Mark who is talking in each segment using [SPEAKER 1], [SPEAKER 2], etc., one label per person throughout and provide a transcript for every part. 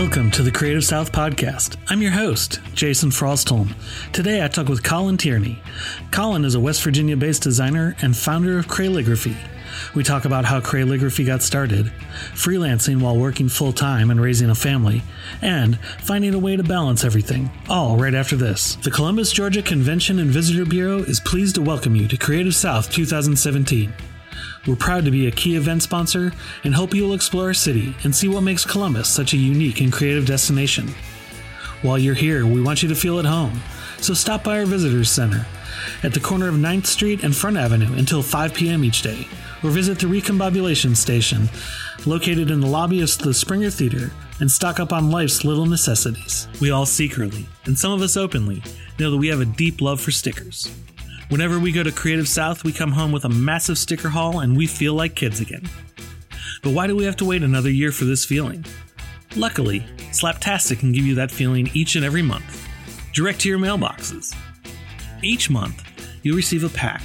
[SPEAKER 1] Welcome to the Creative South Podcast. I'm your host, Jason Frostholm. Today I talk with Colin Tierney. Colin is a West Virginia based designer and founder of Crayligraphy. We talk about how Crayligraphy got started, freelancing while working full time and raising a family, and finding a way to balance everything, all right after this. The Columbus, Georgia Convention and Visitor Bureau is pleased to welcome you to Creative South 2017. We're proud to be a key event sponsor and hope you'll explore our city and see what makes Columbus such a unique and creative destination. While you're here, we want you to feel at home, so stop by our Visitors Center at the corner of 9th Street and Front Avenue until 5 p.m. each day, or visit the Recombobulation Station located in the lobby of the Springer Theater and stock up on life's little necessities. We all secretly, and some of us openly, know that we have a deep love for stickers. Whenever we go to Creative South, we come home with a massive sticker haul and we feel like kids again. But why do we have to wait another year for this feeling? Luckily, Slaptastic can give you that feeling each and every month, direct to your mailboxes. Each month, you'll receive a pack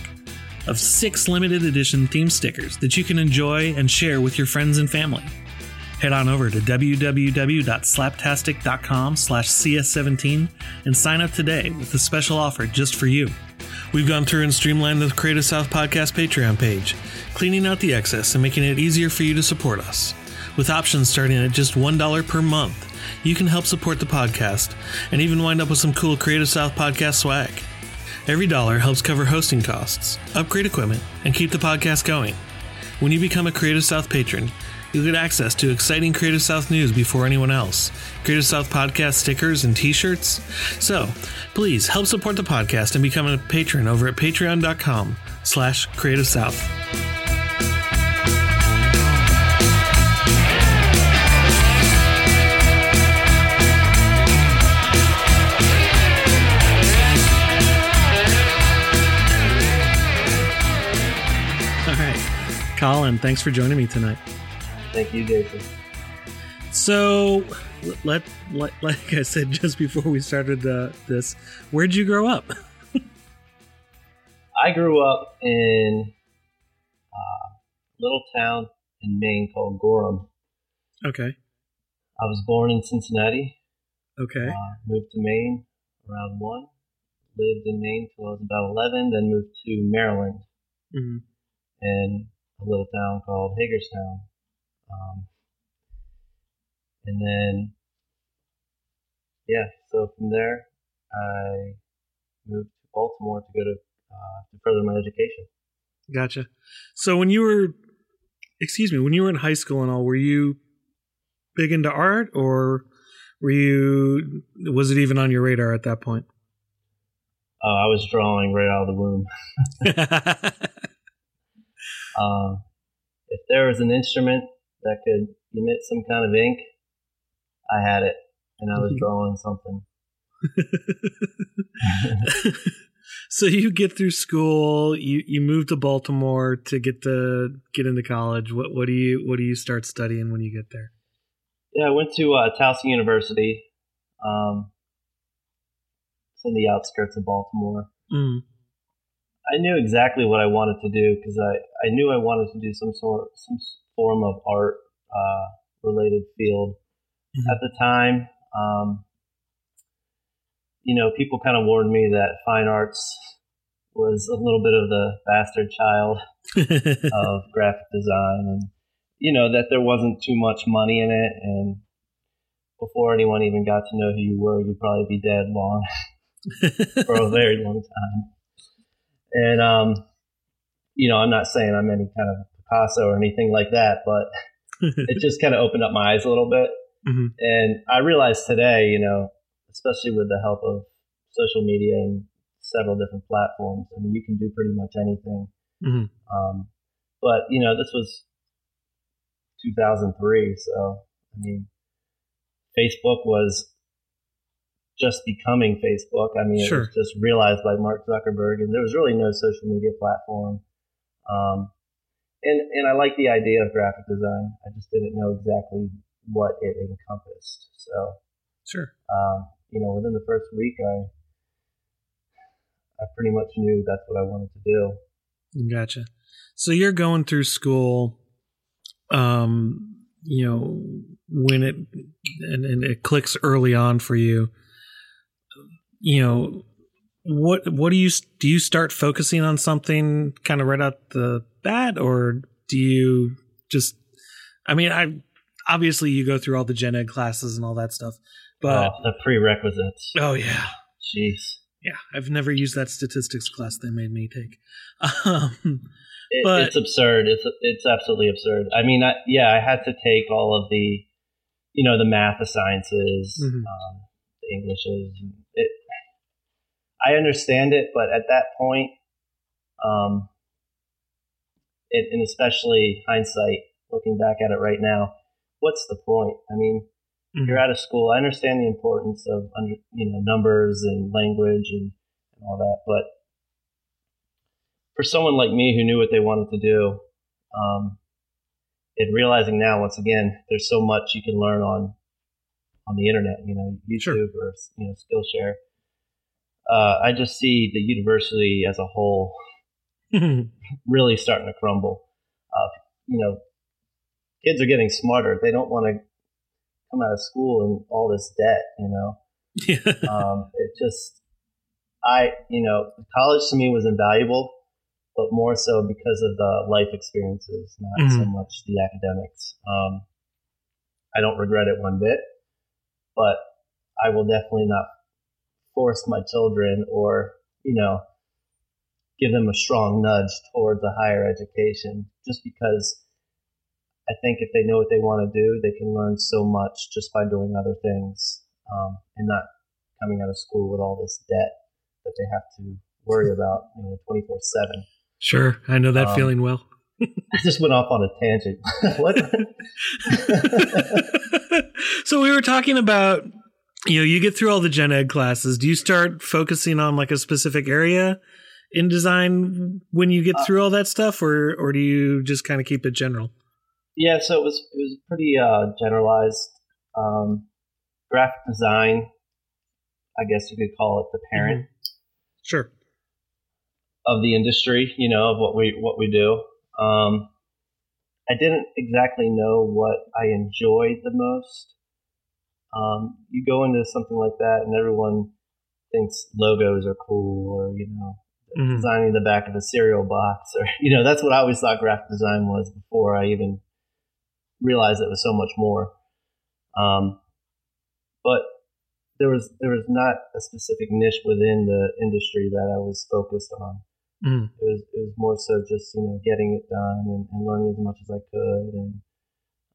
[SPEAKER 1] of six limited edition theme stickers that you can enjoy and share with your friends and family. Head on over to www.slaptastic.com slash cs17 and sign up today with a special offer just for you. We've gone through and streamlined the Creative South Podcast Patreon page, cleaning out the excess and making it easier for you to support us. With options starting at just $1 per month, you can help support the podcast and even wind up with some cool Creative South Podcast swag. Every dollar helps cover hosting costs, upgrade equipment, and keep the podcast going. When you become a Creative South patron, you'll get access to exciting Creative South news before anyone else, Creative South podcast stickers and t-shirts. So, please help support the podcast and become a patron over at patreon.com slash creative south. Colin, thanks for joining me tonight.
[SPEAKER 2] Thank you, Jason.
[SPEAKER 1] So, let, let like I said just before we started uh, this, where'd you grow up?
[SPEAKER 2] I grew up in uh, a little town in Maine called Gorham.
[SPEAKER 1] Okay.
[SPEAKER 2] I was born in Cincinnati.
[SPEAKER 1] Okay.
[SPEAKER 2] Uh, moved to Maine around one. Lived in Maine till I was about 11. Then moved to Maryland
[SPEAKER 1] hmm
[SPEAKER 2] in a little town called Hagerstown. Um, and then, yeah, so from there, I moved to Baltimore to go to uh, to further my education.
[SPEAKER 1] Gotcha. So when you were, excuse me, when you were in high school and all, were you big into art, or were you? Was it even on your radar at that point?
[SPEAKER 2] Uh, I was drawing right out of the womb. Uh, if there was an instrument that could emit some kind of ink, I had it, and I was
[SPEAKER 1] Mhm.
[SPEAKER 2] drawing something.
[SPEAKER 1] so you get through school, you you move to Baltimore to get to get into college. What what do you what do you start studying when you get there?
[SPEAKER 2] Yeah, I went to uh, Towson University. Um, it's in the outskirts of Baltimore.
[SPEAKER 1] Mm.
[SPEAKER 2] I knew exactly what I wanted to do because I, I knew I wanted to do some sort some form of art uh, related field.
[SPEAKER 1] Mhm.
[SPEAKER 2] At the time, um, you know, people kind of warned me that fine arts was a little bit of the bastard child of graphic design, and you know that there wasn't too much money in it, and before anyone even got to know who you were, you'd probably be dead long for a very long time. And um, you know, I'm not saying I'm any kind of Picasso or anything like that, but it just kind of opened up my eyes a little bit.
[SPEAKER 1] Mhm.
[SPEAKER 2] And I realized today, you know, especially with the help of social media and several different platforms, I mean, you can do pretty much anything.
[SPEAKER 1] Mhm.
[SPEAKER 2] Um, but you know, this was 2003, so I mean, Facebook was just becoming Facebook. I mean, it was just realized by Mark Zuckerberg, and there was really no social media platform. Um, and and I like the idea of graphic design. I just didn't know exactly what it encompassed. So,
[SPEAKER 1] Sure.
[SPEAKER 2] um, you know, within the first week, I I pretty much knew that's what I wanted to do.
[SPEAKER 1] Gotcha. So you're going through school. Um, you know when it and, and it clicks early on for you you know what what do you do you start focusing on something kind of right out the bat or do you just i mean i obviously you go through all the gen ed classes and all that stuff but
[SPEAKER 2] oh, the prerequisites.
[SPEAKER 1] Oh yeah.
[SPEAKER 2] Jeez.
[SPEAKER 1] Yeah i've never used that statistics class they made me take. Um,
[SPEAKER 2] it,
[SPEAKER 1] but
[SPEAKER 2] it's absurd. It's it's absolutely absurd. I mean I, yeah i had to take all of the you know the math the sciences
[SPEAKER 1] Mhm.
[SPEAKER 2] um, the englishes i understand it but at that point um it, and especially hindsight looking back at it right now what's the point i mean
[SPEAKER 1] Mhm.
[SPEAKER 2] you're out of school i understand the importance of under, you know numbers and language and, and all that but for someone like me who knew what they wanted to do um, and realizing now once again there's so much you can learn on on the internet you know youtube
[SPEAKER 1] Sure.
[SPEAKER 2] or you know skillshare uh, i just see the university as a whole really starting to crumble. Uh, you know kids are getting smarter. They don't want to come out of school in all this debt you know? Um, it just i you know college to me was invaluable but more so because of the life experiences not so
[SPEAKER 1] Mhm.
[SPEAKER 2] much the academics. Um, i don't regret it one bit but i will definitely not force my children or you know give them a strong nudge towards a higher education just because I think if they know what they want to do, they can learn so much just by doing other things um, and not coming out of school with all this debt that they have to worry about, you know, twenty four seven.
[SPEAKER 1] sure i know that
[SPEAKER 2] Um,
[SPEAKER 1] feeling well
[SPEAKER 2] I just went off on a tangent. what?
[SPEAKER 1] so we were talking about you know you get through all the gen ed classes do you start focusing on like a specific area in design when you get
[SPEAKER 2] Uh,
[SPEAKER 1] through all that stuff or or do you just kind of keep it general
[SPEAKER 2] yeah, so it was it was pretty uh, generalized. Um, graphic design, I guess you could call it the parent.
[SPEAKER 1] sure
[SPEAKER 2] of the industry, you know, of what we what we do. Um, I didn't exactly know what I enjoyed the most. Um, you go into something like that, and everyone thinks logos are cool, or you know,
[SPEAKER 1] Mhm.
[SPEAKER 2] designing the back of a cereal box, or you know, that's what I always thought graphic design was before I even realized it was so much more. Um, but there was there was not a specific niche within the industry that I was focused on
[SPEAKER 1] Mhm.
[SPEAKER 2] it was it was more so just you know getting it done and, and learning as much as I could and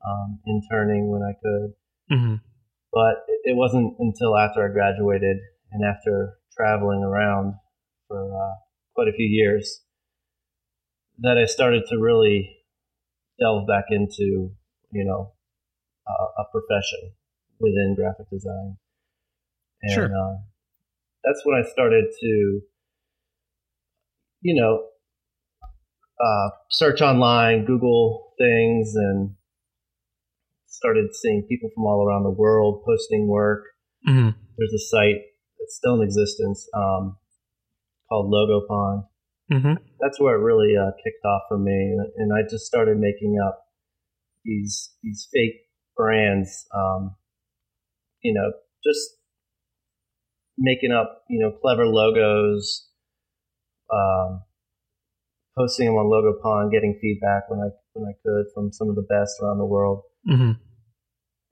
[SPEAKER 2] um, interning when I could.
[SPEAKER 1] Mhm.
[SPEAKER 2] But it, wasn't until after I graduated and after traveling around for uh, quite a few years that I started to really delve back into you know uh, a profession within graphic design. And
[SPEAKER 1] Sure.
[SPEAKER 2] uh, that's when I started to you know, uh, search online, Google things, and started seeing people from all around the world posting work.
[SPEAKER 1] Mhm.
[SPEAKER 2] There's a site that's still in existence um, called LogoPond.
[SPEAKER 1] Mhm.
[SPEAKER 2] That's where it really uh, kicked off for me, and, and I just started making up these these fake brands. Um, you know, just making up you know clever logos um, posting them on LogoPond, getting feedback when I when I could from some of the best around the world,
[SPEAKER 1] Mhm.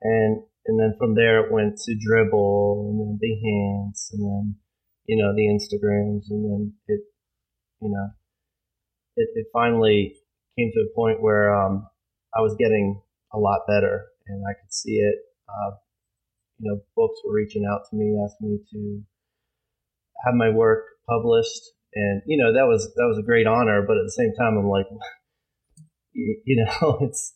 [SPEAKER 2] and and then from there it went to Dribbble, and then Behance, and then you know the Instagrams, and then it you know it, it finally came to a point where um, I was getting a lot better, and I could see it. Uh, you know, books were reaching out to me, asking me to have my work published and you know that was that was a great honor but at the same time i'm like you know it's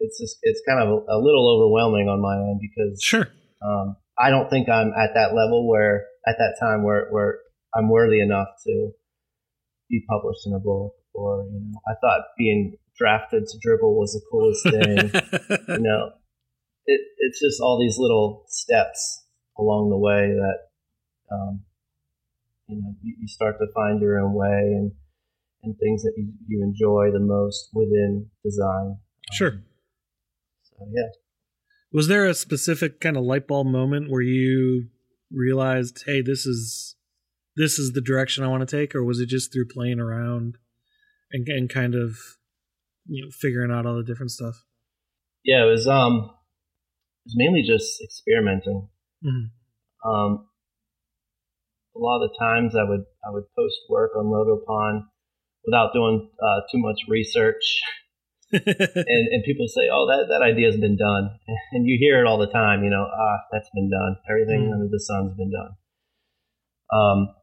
[SPEAKER 2] it's just it's kind of a, a little overwhelming on my end because
[SPEAKER 1] sure.
[SPEAKER 2] um, i don't think i'm at that level where at that time where where i'm worthy enough to be published in a book or you know i thought being drafted to Dribbble was the coolest thing. You know it, it's just all these little steps along the way that um, you know you, you start to find your own way and and things that you, you enjoy the most within design.
[SPEAKER 1] Sure
[SPEAKER 2] Yeah.
[SPEAKER 1] Was there a specific kind of light bulb moment where you realized, hey, this is this is the direction I want to take, or was it just through playing around and, and kind of you know figuring out all the different stuff?
[SPEAKER 2] Yeah, it was um, it was mainly just experimenting.
[SPEAKER 1] Mm-hmm.
[SPEAKER 2] Um, a lot of the times I would I would post work on Logo LogoPond without doing uh, too much research. and, and people say, "Oh, that that idea has been done," and you hear it all the time. You know, ah, that's been done. Everything mm. under the sun's been done. Um,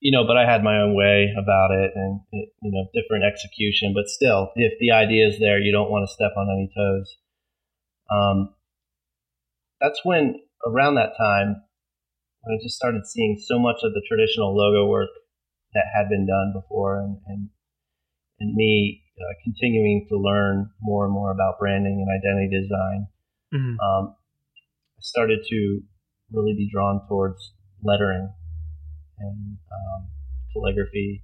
[SPEAKER 2] you know, but I had my own way about it, and it, you know, different execution. But still, if the idea is there, you don't want to step on any toes. Um, that's when around that time when I just started seeing so much of the traditional logo work that had been done before, and and, and me uh, continuing to learn more and more about branding and identity design, mm-hmm. um, I started to really be drawn towards lettering and um, calligraphy,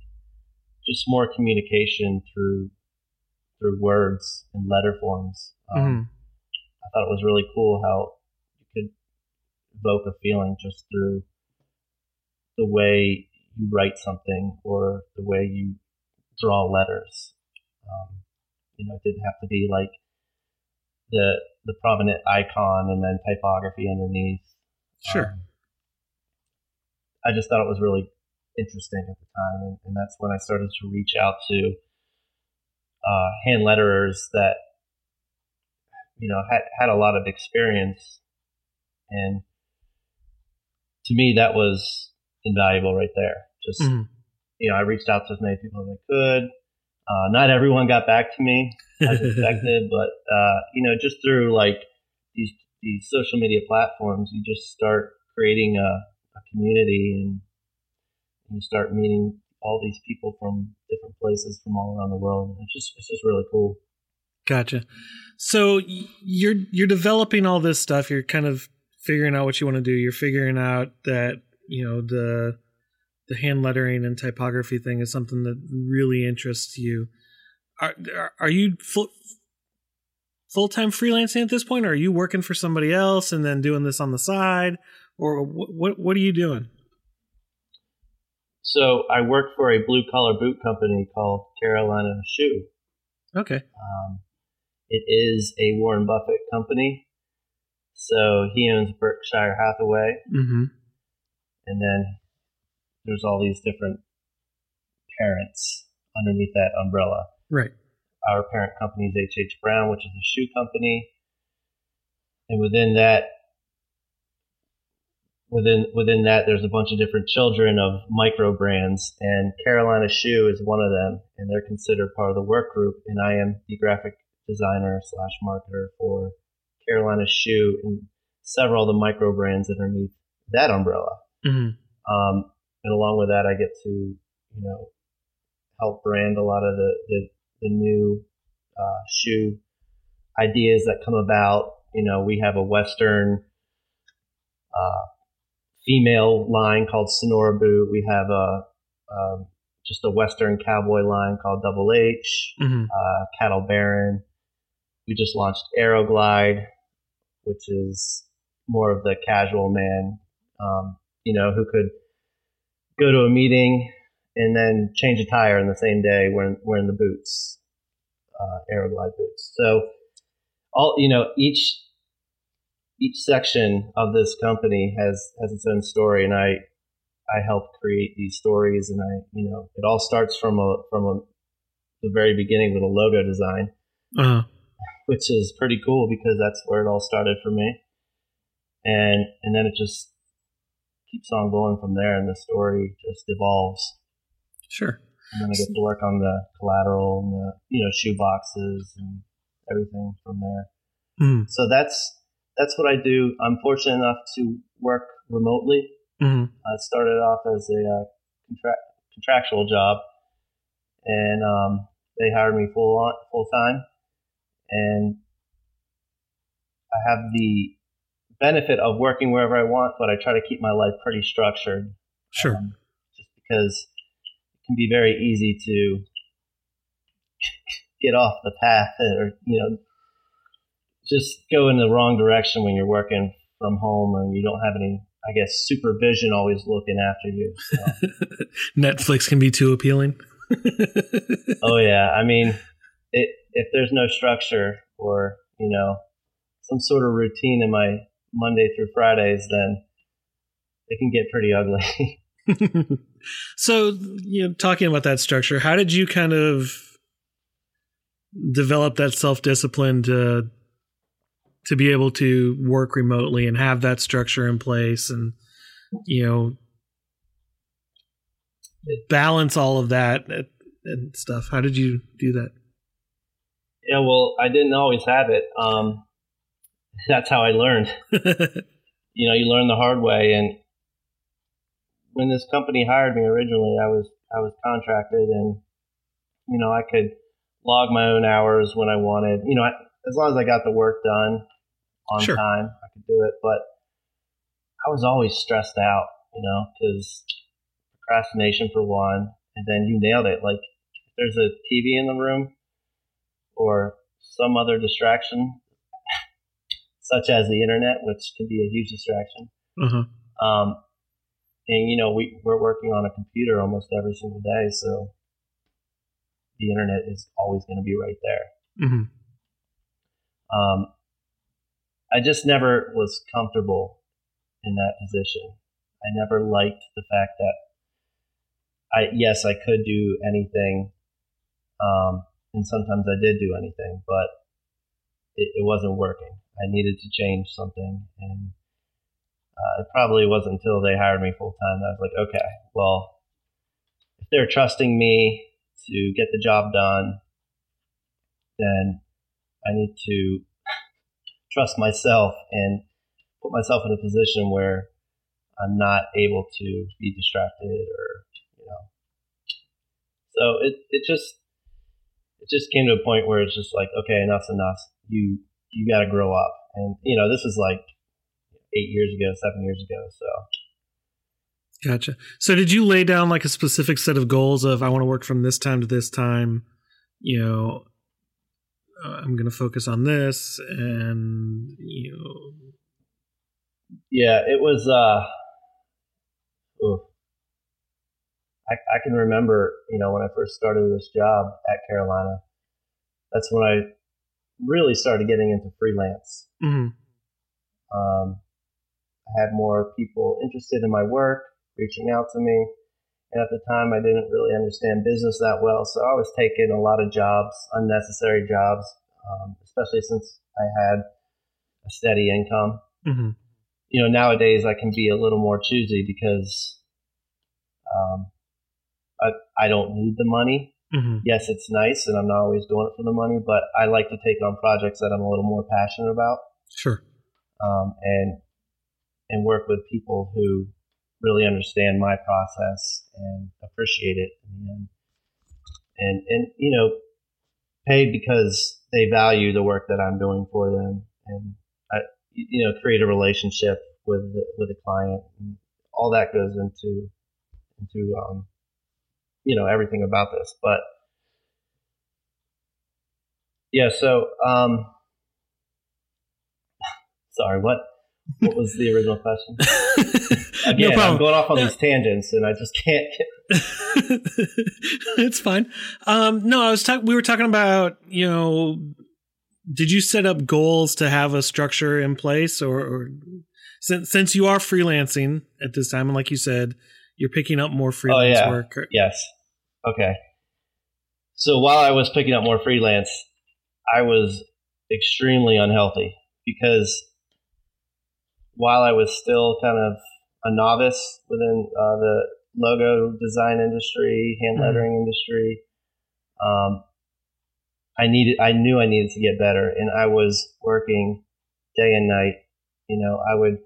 [SPEAKER 2] just more communication through through words and letter forms. Um, mm-hmm. I thought it was really cool how you could evoke a feeling just through the way you write something or the way you draw letters. Um, you know, it didn't have to be like the the prominent icon and then typography underneath.
[SPEAKER 1] Sure. Um,
[SPEAKER 2] I just thought it was really interesting at the time, and, and that's when I started to reach out to uh, hand letterers that you know had had a lot of experience, and to me that was invaluable right there. Just mm-hmm. you know, I reached out to as many people as I could. Uh, not everyone got back to me as expected, but uh, you know, just through like these these social media platforms, you just start creating a, a community and you start meeting all these people from different places from all around the world. It's just it's just really cool.
[SPEAKER 1] Gotcha. So you're you're developing all this stuff. You're kind of figuring out what you want to do. You're figuring out that you know the the hand lettering and typography thing is something that really interests you. Are are you full full time freelancing at this point, or are you working for somebody else and then doing this on the side, or what what are you doing?
[SPEAKER 2] So I work for a blue collar boot company called Carolina Shoe.
[SPEAKER 1] Okay.
[SPEAKER 2] Um, it is a Warren Buffett company. So he owns Berkshire Hathaway.
[SPEAKER 1] Mm-hmm
[SPEAKER 2] and then there's all these different parents underneath that umbrella.
[SPEAKER 1] Right.
[SPEAKER 2] Our parent company is H.H. Brown, which is a shoe company. And within that, within within that, there's a bunch of different children of micro brands, and Carolina Shoe is one of them, and they're considered part of the work group. And I am the graphic designer slash marketer for Carolina Shoe and several of the micro brands underneath that umbrella.
[SPEAKER 1] Mm-hmm.
[SPEAKER 2] Um, and along with that, I get to, you know, help brand a lot of the, the, the new uh, shoe ideas that come about. You know, we have a Western uh, female line called Sonora Boot. We have a, a um, just a Western cowboy line called Double H,
[SPEAKER 1] mm-hmm.
[SPEAKER 2] uh, Cattle Baron. We just launched Aeroglide, which is more of the casual man. Um, you know, who could go to a meeting and then change a tire in the same day wearing, wearing the boots, uh, Aeroglide boots. So all, you know, each, each section of this company has, has its own story. And I, I help create these stories and I, you know, it all starts from a, from a, the very beginning with a logo design,
[SPEAKER 1] uh-huh.
[SPEAKER 2] which is pretty cool because that's where it all started for me. And, and then it just keeps on going from there, and the story just evolves.
[SPEAKER 1] Sure.
[SPEAKER 2] And then I get to work on the collateral and the you know shoe boxes and everything from there.
[SPEAKER 1] Mm.
[SPEAKER 2] So that's that's what I do. I'm fortunate enough to work remotely.
[SPEAKER 1] Mm-hmm.
[SPEAKER 2] I started off as a uh, contra- contractual job, and um, they hired me full on full time, and I have the benefit of working wherever I want, but I try to keep my life pretty structured.
[SPEAKER 1] Sure.
[SPEAKER 2] Um, just because it can be very easy to get off the path or, you know, just go in the wrong direction when you're working from home or you don't have any, I guess, supervision always looking after you. So.
[SPEAKER 1] Netflix can be too appealing.
[SPEAKER 2] oh yeah, I mean, it, if there's no structure or you know some sort of routine in my Monday through Fridays, then it can get pretty ugly.
[SPEAKER 1] so, you know, talking about that structure, how did you kind of develop that self discipline to to be able to work remotely and have that structure in place and you know balance all of that and stuff? How did you do that?
[SPEAKER 2] Yeah well i didn't always have it. Um, that's how i learned you know you learn the hard way and when this company hired me originally i was i was contracted and you know i could log my own hours when i wanted you know I, as long as i got the work done on sure. time. I could do it, but I was always stressed out, you know, because procrastination for one, and then you nailed it. Like if there's a TV in the room or some other distraction, such as the internet, which can be a huge distraction. Mm-hmm. Um, and you know, we we're working on a computer almost every single day, so the internet is always going to be right there. Mm-hmm. Um, I just never was comfortable in that position. I never liked the fact that I yes I could do anything, um, and sometimes I did do anything, but it, it, wasn't working. I needed to change something, and uh, it probably wasn't until they hired me full time that I was like, okay, well, if they're trusting me to get the job done, then I need to trust myself and put myself in a position where I'm not able to be distracted or you know. So it it just it just came to a point where it's just like okay enough's enough. You you got to grow up, and you know this is like eight years ago, seven years ago. So.
[SPEAKER 1] Gotcha. So did you lay down like a specific set of goals of I want to work from this time to this time, you know, uh, I'm going to focus on this, and you know.
[SPEAKER 2] Yeah, it was. uh I, I can remember, you know, when I first started this job at Carolina. That's when I really started getting into freelance. Mm-hmm. Um, I had more people interested in my work, reaching out to me. And at the time, I didn't really understand business that well. So I was taking a lot of jobs, unnecessary jobs, um, especially since I had a steady income. Mm-hmm. You know, nowadays I can be a little more choosy because um, I, I don't need the money. Mm-hmm. Yes, it's nice, and I'm not always doing it for the money, but I like to take on projects that I'm a little more passionate about.
[SPEAKER 1] Sure.
[SPEAKER 2] Um, and and work with people who really understand my process and appreciate it and and and you know pay because they value the work that I'm doing for them and I, you know create a relationship with the, with the client and all that goes into into um, you know everything about this but yeah so um, sorry what what was the original question? Again, no I'm going off on these tangents, and I just can't.
[SPEAKER 1] it's fine. Um, no, I was talking. We were talking about you know, did you set up goals to have a structure in place, or, or since since you are freelancing at this time, and like you said, you're picking up more freelance work. oh, yeah. work.
[SPEAKER 2] Yes. Okay. So while I was picking up more freelance, I was extremely unhealthy because while I was still kind of a novice within uh, the logo design industry, hand mm-hmm. lettering mm-hmm. industry, um, I needed, I knew I needed to get better, and I was working day and night. You know, I would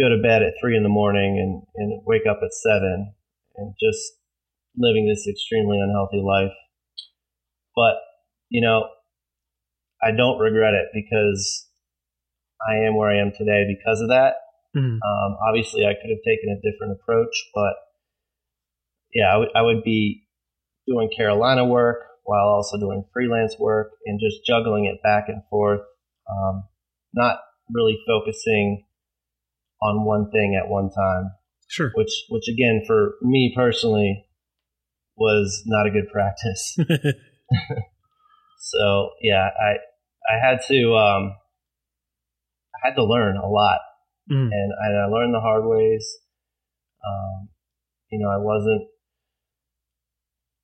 [SPEAKER 2] go to bed at three in the morning and, and wake up at seven, and just living this extremely unhealthy life. But you know, I don't regret it because I am where I am today because of that. Mm-hmm. Um, obviously, I could have taken a different approach, but yeah, I, w- I would be doing Carolina work while also doing freelance work and just juggling it back and forth um, not really focusing on one thing at one time.
[SPEAKER 1] Sure.
[SPEAKER 2] Which, which again, for me personally, was not a good practice. so yeah, I I had to um, I had to learn a lot, mm. and, and I learned the hard ways. Um, you know, I wasn't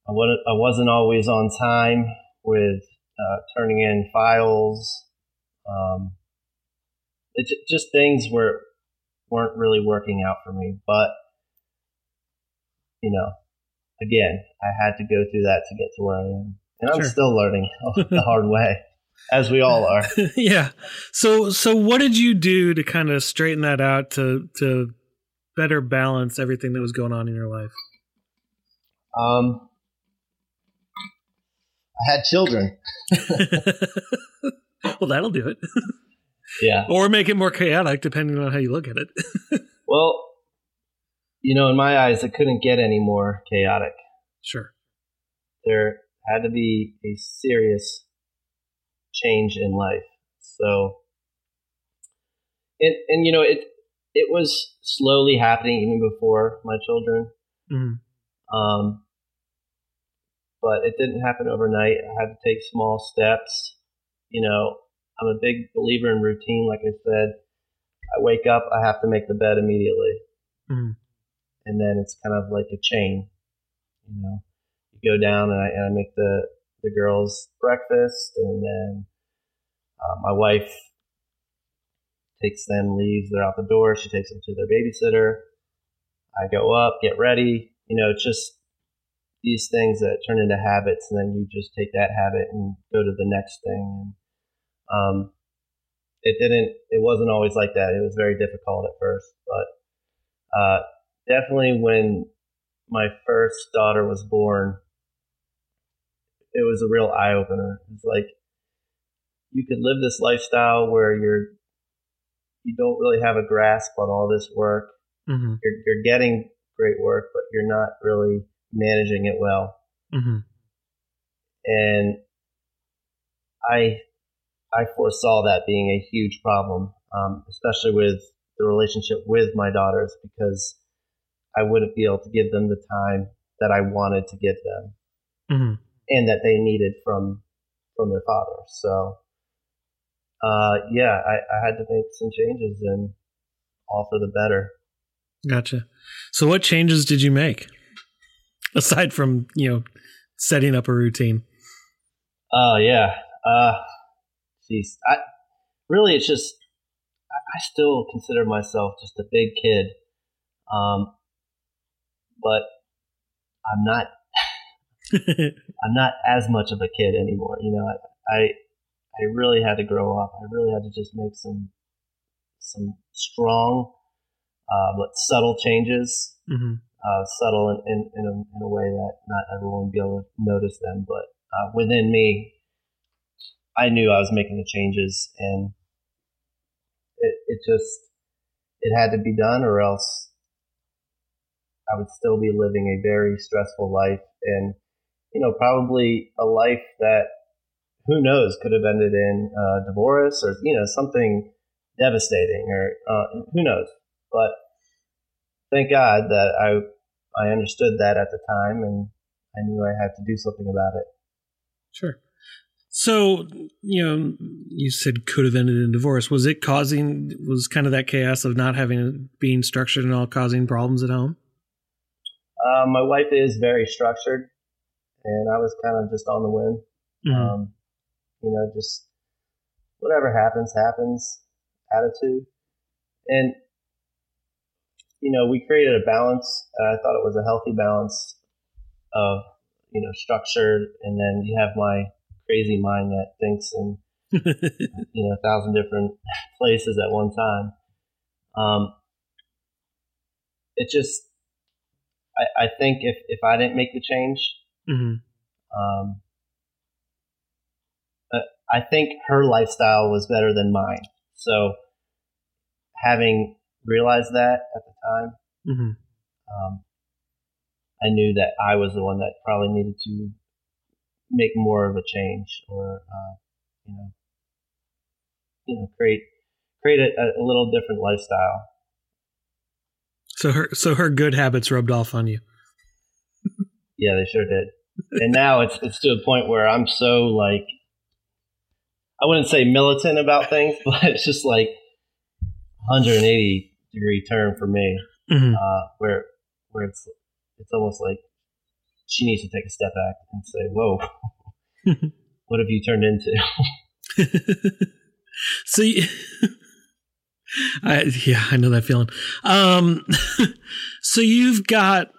[SPEAKER 2] I wasn't I wasn't always on time with uh, turning in files. Um, it, just things were weren't really working out for me, but you know, again, I had to go through that to get to where I am. And I'm sure. still learning the hard way, as we all are.
[SPEAKER 1] yeah. So so what did you do to kind of straighten that out to to better balance everything that was going on in your life?
[SPEAKER 2] Um I had children.
[SPEAKER 1] well, that'll do it.
[SPEAKER 2] Yeah.
[SPEAKER 1] Or make it more chaotic depending on how you look at it.
[SPEAKER 2] well, you know, in my eyes, it couldn't get any more chaotic.
[SPEAKER 1] Sure.
[SPEAKER 2] There had to be a serious change in life. So, and, and you know, it, it was slowly happening even before my children. Mm-hmm. Um, but it didn't happen overnight. I had to take small steps. You know, I'm a big believer in routine. Like I said, I wake up, I have to make the bed immediately. Mm-hmm and then it's kind of like a chain. You know, you go down and I, and I make the the girls breakfast, and then uh, my wife takes them, leaves, they're out the door. She takes them to their babysitter. I go up, get ready. You know, it's just these things that turn into habits, and then you just take that habit and go to the next thing. Um, it didn't. It wasn't always like that. It was very difficult at first, but uh, definitely when my first daughter was born, it was a real eye opener. It's like you could live this lifestyle where you're you don't really have a grasp on all this work. Mm-hmm. You're, you're getting great work, but you're not really managing it well. Mm-hmm. And I I foresaw that being a huge problem, um, especially with the relationship with my daughters, because I wouldn't be able to give them the time that I wanted to give them mm-hmm. and that they needed from from their father. So, uh, yeah, I, I had to make some changes and all for the better.
[SPEAKER 1] Gotcha. So, what changes did you make aside from you know setting up a routine?
[SPEAKER 2] Oh uh, yeah, uh, geez, I really it's just I still consider myself just a big kid. Um, but I'm not I'm not as much of a kid anymore. You know, I, I I really had to grow up. I really had to just make some some strong uh, but subtle changes. Mm-hmm. Uh, subtle in, in, in, a, in, a, way that not everyone would be able to notice them. But uh, within me, I knew I was making the changes, and it, it just it had to be done, or else I would still be living a very stressful life and, you know, probably a life that who knows could have ended in uh, divorce or, you know, something devastating or uh, who knows. But thank God that I, I understood that at the time and I knew I had to do something about it.
[SPEAKER 1] Sure. So, you know, you said could have ended in divorce. Was it causing, was kind of that chaos of not having, being structured and all causing problems at home?
[SPEAKER 2] Um, my wife is very structured, and I was kind of just on the whim. Mm-hmm. Um, you know, just whatever happens, happens attitude. And, you know, we created a balance. And I thought it was a healthy balance of, you know, structured. And then you have my crazy mind that thinks in, you know, a thousand different places at one time. Um, it just, I, I think if, if I didn't make the change, mm-hmm. um, uh, I think her lifestyle was better than mine. So having realized that at the time, mm-hmm. um, I knew that I was the one that probably needed to make more of a change or, uh, you know, you know create create a, a little different lifestyle.
[SPEAKER 1] So her so her good habits rubbed off on you.
[SPEAKER 2] yeah, they sure did. And now it's it's to a point where I'm so like I wouldn't say militant about things, but it's just like 180 degree turn for me, mm-hmm. uh, where where it's it's almost like she needs to take a step back and say, "Whoa, what have you turned into?"
[SPEAKER 1] so, you, I, yeah, I know that feeling. Um, so you've got,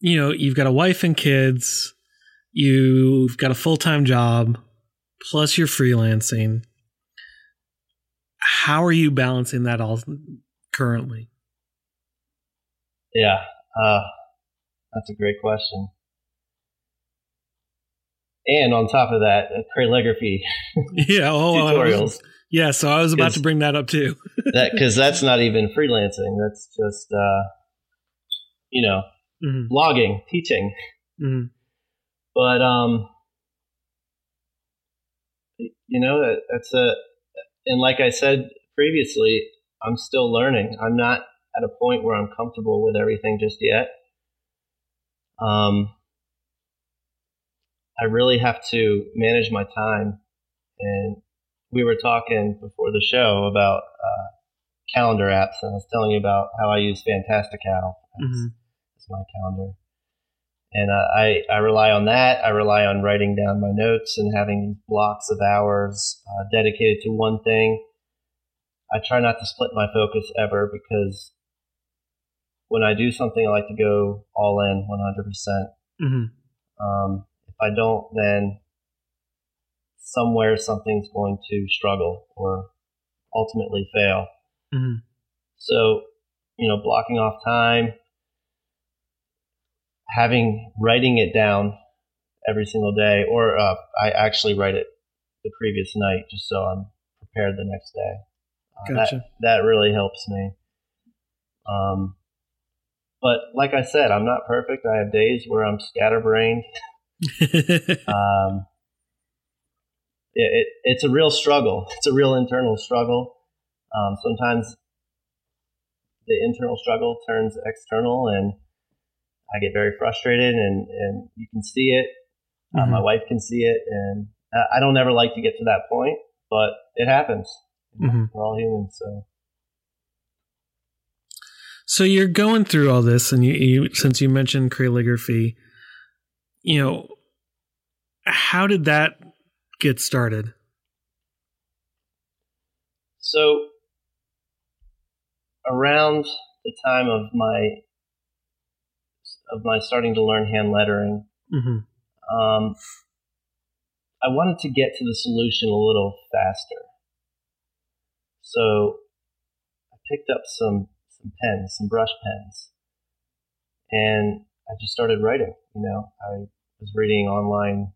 [SPEAKER 1] you know, you've got a wife and kids, you've got a full time job, plus you're freelancing. How are you balancing that all currently?
[SPEAKER 2] Yeah, uh, that's a great question. And on top of that, uh, calligraphy.
[SPEAKER 1] yeah, oh, tutorials. Yeah, so I was about to bring that up too.
[SPEAKER 2] that because that's not even freelancing. That's just uh, you know mm-hmm. blogging, teaching. Mm-hmm. But um, you know that that's a and like I said previously, I'm still learning. I'm not at a point where I'm comfortable with everything just yet. Um, I really have to manage my time and we were talking before the show about uh, calendar apps, and I was telling you about how I use Fantastical as, mm-hmm. as my calendar. And uh, I, I rely on that. I rely on writing down my notes and having blocks of hours uh, dedicated to one thing. I try not to split my focus ever because when I do something, I like to go all in 100%. mm-hmm. um, if I don't, then somewhere something's going to struggle or ultimately fail. Mm-hmm. So, you know, blocking off time, having writing it down every single day, or uh, I actually write it the previous night just so I'm prepared the next day. Uh, gotcha. That, that really helps me. Um, but like I said, I'm not perfect. I have days where I'm scatterbrained. um, it, it's a real struggle. It's a real internal struggle. Um, sometimes the internal struggle turns external, and I get very frustrated, and, and you can see it. Uh, mm-hmm. my wife can see it, and I don't ever like to get to that point, but it happens. Mm-hmm. We're all humans, so.
[SPEAKER 1] So you're going through all this, and you, you since you mentioned calligraphy, you know, how did that get started?
[SPEAKER 2] So, around the time of my of my starting to learn hand lettering, mm-hmm. um, I wanted to get to the solution a little faster. So, I picked up some some pens, some brush pens, and I just started writing. You know, I was reading online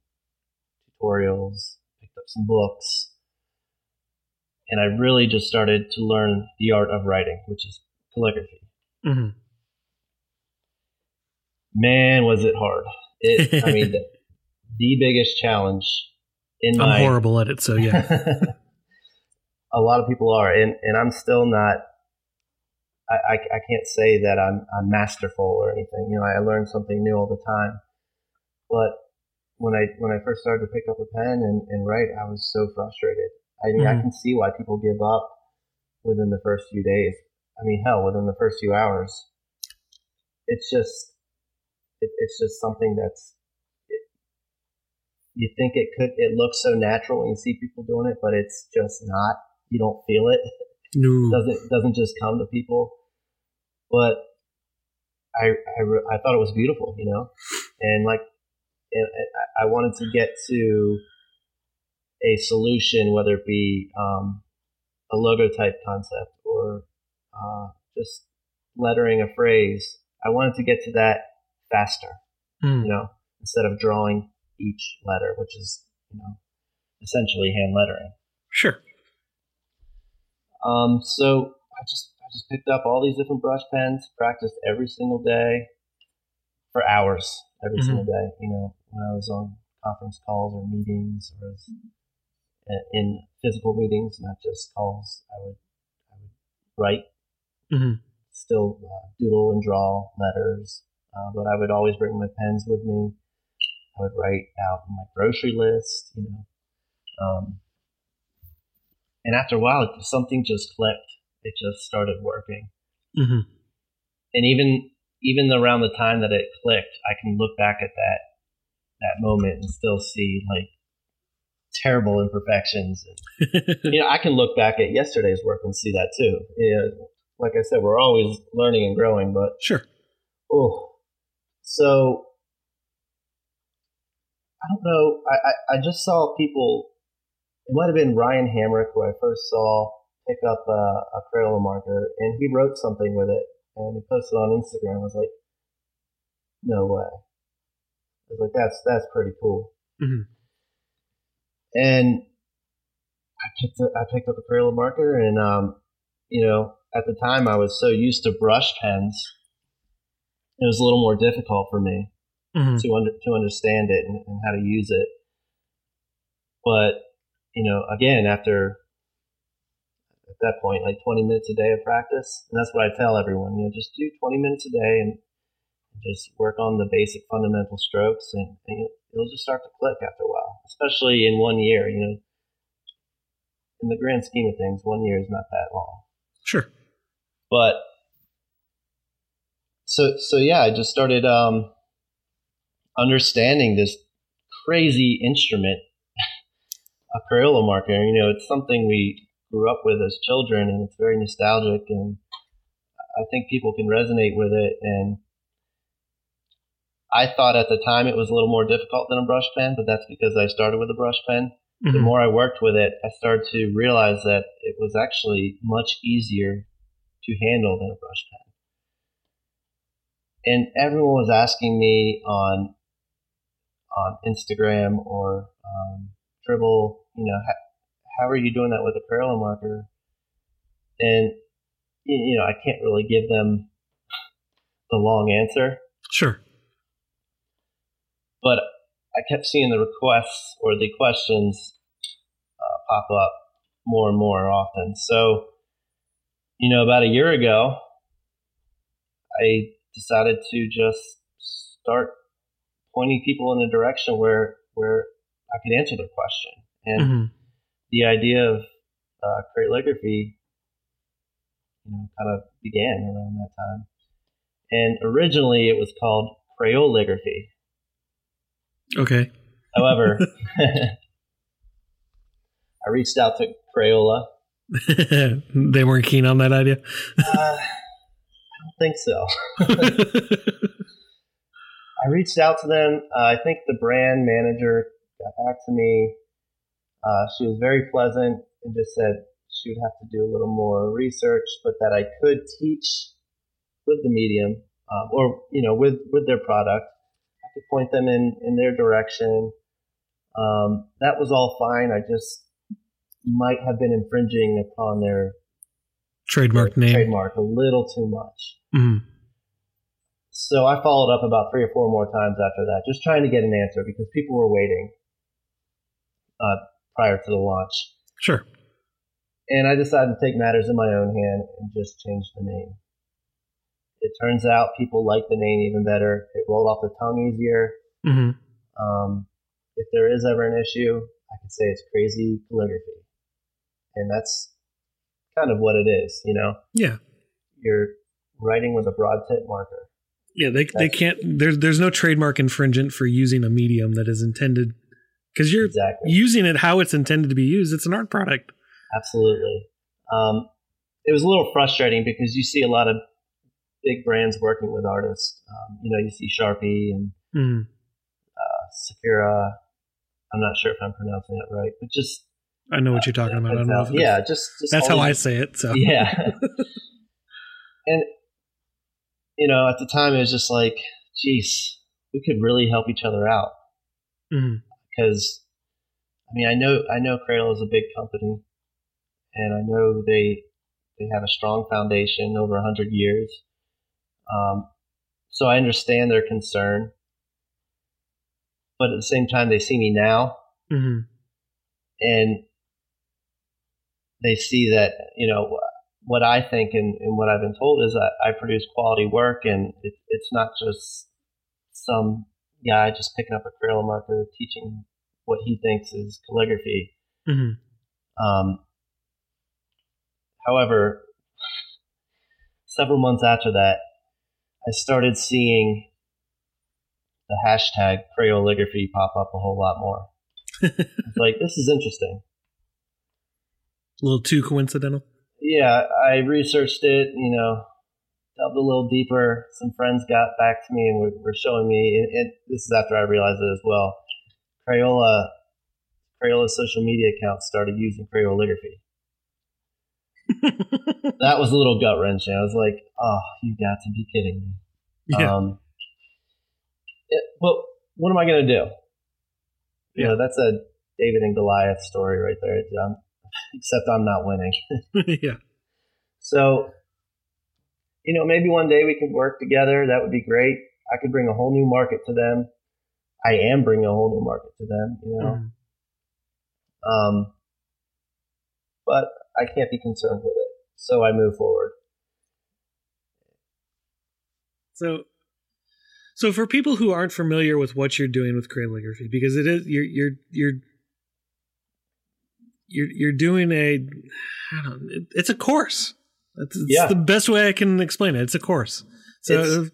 [SPEAKER 2] tutorials, picked up some books, and I really just started to learn the art of writing, which is calligraphy. Mm-hmm. Man, was it hard! It, I mean, the, the, biggest challenge in
[SPEAKER 1] I'm
[SPEAKER 2] my.
[SPEAKER 1] I'm horrible at it, so yeah.
[SPEAKER 2] a lot of people are, and, and I'm still not. I, I, I can't say that I'm, I'm masterful or anything. You know, I learn something new all the time, but when I when I first started to pick up a pen and, and write, I was so frustrated. I mean, mm-hmm. I can see why people give up within the first few days. I mean, hell, within the first few hours. It's just, it, it's just something that's. It, you think it could. It looks so natural when you see people doing it, but it's just not. You don't feel it. No. it doesn't doesn't just come to people. But I, I, I thought it was beautiful, you know, and like and I wanted to get to a solution, whether it be um, a logo type concept or uh, just lettering a phrase. I wanted to get to that faster, mm. you know, instead of drawing each letter, which is, you know, essentially hand lettering.
[SPEAKER 1] Sure.
[SPEAKER 2] Um, so I just I just picked up all these different brush pens, practiced every single day for hours every mm-hmm. single day. You know, when I was on conference calls or meetings or in physical meetings, not just calls. I would I would write,
[SPEAKER 1] Mhm.
[SPEAKER 2] still uh, doodle and draw letters, uh, but I would always bring my pens with me. I would write out my grocery list, you know. Um, and after a while, something just clicked. It just started working
[SPEAKER 1] Mhm.
[SPEAKER 2] and even even around the time that it clicked, I can look back at that that moment and still see like terrible imperfections. And, you know, I can look back at yesterday's work and see that too. Yeah, like I said, we're always learning and growing, but
[SPEAKER 1] Sure.
[SPEAKER 2] oh, so I don't know. I, I, I just saw people. It might have been Ryan Hamrick who I first saw pick up a, a Crayola marker, and he wrote something with it, and he posted on Instagram. I was like, "No way!" I was like, "That's that's pretty cool."
[SPEAKER 1] Mhm.
[SPEAKER 2] And I picked up, I picked up a Crayola marker, and um, you know, at the time I was so used to brush pens, it was a little more difficult for me
[SPEAKER 1] Mhm.
[SPEAKER 2] to under, to understand it and, and how to use it. But you know, again, after at that point, like 20 minutes a day of practice, and that's what I tell everyone. You know, just do 20 minutes a day and just work on the basic fundamental strokes, and, and it'll just start to click after a while. Especially in one year, you know, in the grand scheme of things, one year is not that long
[SPEAKER 1] Sure.
[SPEAKER 2] but so so yeah, I just started um, understanding this crazy instrument, a Crayola marker. You know, it's something we grew up with as children, and it's very nostalgic, and I think people can resonate with it. And I thought at the time it was a little more difficult than a brush pen, but that's because I started with a brush pen the
[SPEAKER 1] Mhm.
[SPEAKER 2] more I worked with it, I started to realize that it was actually much easier to handle than a brush pen. And everyone was asking me on on Instagram or um, Dribbble, you know, are you doing that with a parallel marker? And you know, I can't really give them the long answer
[SPEAKER 1] Sure.
[SPEAKER 2] but I kept seeing the requests or the questions uh, pop up more and more often. So, you know, about a year ago, I decided to just start pointing people in a direction where where I could answer their question. And
[SPEAKER 1] Mhm.
[SPEAKER 2] The idea of uh, crayligraphy, you know, kind of began around that time. And originally, it was called crayoligraphy.
[SPEAKER 1] Okay.
[SPEAKER 2] However, I reached out to Crayola.
[SPEAKER 1] they weren't keen on that idea.
[SPEAKER 2] Uh, I don't think so. I reached out to them. Uh, I think the brand manager got back to me. Uh, she was very pleasant and just said she would have to do a little more research, but that I could teach with the medium um, or you know with with their product. I could point them in in their direction. Um, that was all fine. I just might have been infringing upon their
[SPEAKER 1] Trademark name.
[SPEAKER 2] trademark a little too much.
[SPEAKER 1] Mhm.
[SPEAKER 2] So I followed up about three or four more times after that, just trying to get an answer because people were waiting uh, prior to the launch.
[SPEAKER 1] Sure.
[SPEAKER 2] And I decided to take matters in my own hand and just change the name. It turns out people like the name even better. It rolled off the tongue easier.
[SPEAKER 1] hmm
[SPEAKER 2] Um, if there is ever an issue, I could say it's crazy calligraphy. And that's kind of what it is, you know?
[SPEAKER 1] Yeah.
[SPEAKER 2] You're writing with a broad tip marker.
[SPEAKER 1] Yeah. They they can't. There's there's no trademark infringement for using a medium that is intended because you're
[SPEAKER 2] Exactly.
[SPEAKER 1] using it how it's intended to be used. It's an art product.
[SPEAKER 2] Absolutely. Um, it was a little frustrating because you see a lot of big brands working with artists. Um, you know, you see Sharpie and
[SPEAKER 1] Mhm.
[SPEAKER 2] uh, Sakura. I'm not sure if I'm pronouncing it right, but just
[SPEAKER 1] I know what you're talking about. I don't know. If
[SPEAKER 2] yeah, just, just
[SPEAKER 1] That's how I say it. So
[SPEAKER 2] yeah. and you know, at the time, it was just like, geez, we could really help each other out
[SPEAKER 1] Mhm.
[SPEAKER 2] Because I mean, I know I know Crayola is a big company, and I know they they have a strong foundation over a hundred years. Um, so I understand their concern, but at the same time, they see me now,
[SPEAKER 1] Mhm.
[SPEAKER 2] and they see that you know what I think and, and what I've been told is that I produce quality work, and it, it's not just some guy just picking up a Crayola marker teaching what he thinks is calligraphy. Mm-hmm. Um, however, several months after that, I started seeing the hashtag Crayoligraphy pop up a whole lot more. it's like, this is interesting.
[SPEAKER 1] A little too coincidental?
[SPEAKER 2] Yeah, I researched it, you know, delved a little deeper. Some friends got back to me and were, were showing me, and, and, this is after I realized it as well. Crayola, Crayola's social media account started using Crayoligraphy. that was a little gut wrenching. I was like, "Oh, you got to be kidding me!" Yeah. Um, it, well, what am I going to do? You know, that's a David and Goliath story right there. Um, except I'm not winning.
[SPEAKER 1] yeah.
[SPEAKER 2] So, you know, maybe one day we could work together. That would be great. I could bring a whole new market to them. I am bringing a whole new market to them. You know. Mm. Um, but I can't be concerned with it. So I move forward.
[SPEAKER 1] So, so for people who aren't familiar with what you're doing with crayoligraphy, because it is you're you're you're you're you're doing a I don't it's a course. It's, it's yeah. the best way I can explain it. It's a course. So it's,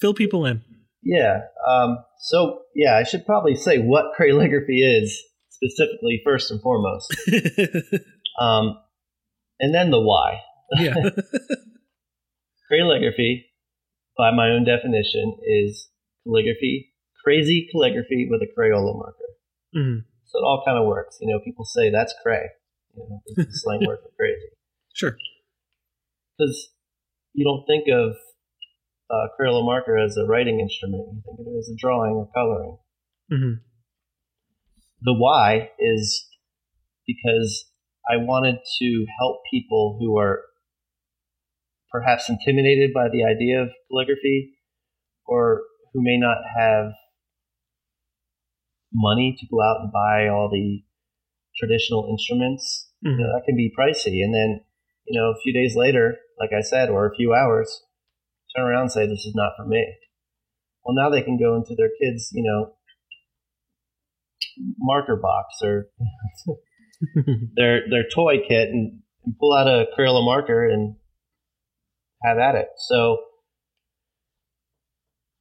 [SPEAKER 1] fill people in.
[SPEAKER 2] Yeah. Um, so yeah, I should probably say what crayligraphy is specifically first and foremost. um, and then the why.
[SPEAKER 1] Yeah.
[SPEAKER 2] by my own definition, is calligraphy, crazy calligraphy with a Crayola marker. Mm-hmm. So it all kind of works. You know, people say that's cray. You know, it's a slang word for crazy.
[SPEAKER 1] Sure.
[SPEAKER 2] Because you don't think of uh, Crayola marker as a writing instrument. You think of it as a drawing or coloring. Mm-hmm. The why is because I wanted to help people who are perhaps intimidated by the idea of calligraphy or who may not have money to go out and buy all the traditional instruments. Mm-hmm. You know, that can be pricey. And then, you know, a few days later, like I said, or a few hours, turn around and say, this is not for me. Well, now they can go into their kids, you know, marker box or their their toy kit and, and pull out a Crayola marker and have at it. So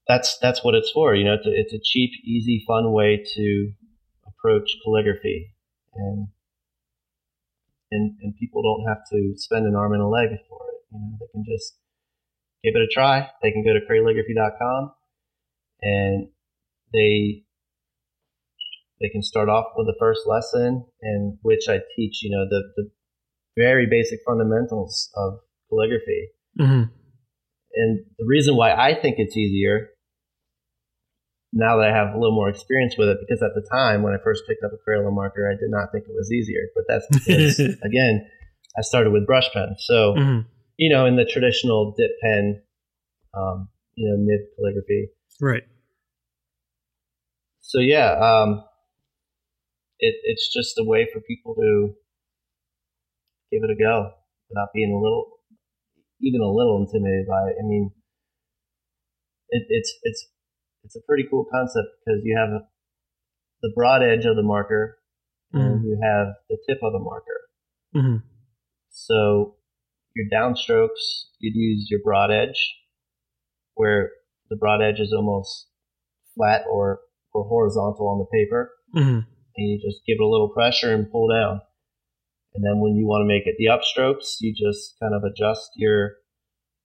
[SPEAKER 2] that's that's what it's for. You know, it's a, it's a cheap, easy, fun way to approach calligraphy, and and and people don't have to spend an arm and a leg for it. You know, they can just give it a try. They can go to crayligraphy.com and they they can start off with the first lesson in which I teach, you know, the, the very basic fundamentals of calligraphy. Mm-hmm. And the reason why I think it's easier now that I have a little more experience with it, because at the time when I first picked up a Crayola marker, I did not think it was easier. But that's because, again, I started with brush pen. So, mm-hmm. You know, in the traditional dip pen, um, you know, nib calligraphy.
[SPEAKER 1] Right.
[SPEAKER 2] So, yeah, um, it, it's just a way for people to give it a go without being a little, even a little intimidated by it. I mean, it, it's it's it's a pretty cool concept because you have the broad edge of the marker mm-hmm. and you have the tip of the marker. Mm-hmm. So your downstrokes, you'd use your broad edge, where the broad edge is almost flat or, or horizontal on the paper. Mm-hmm. And you just give it a little pressure and pull down. And then when you want to make it the upstrokes, you just kind of adjust your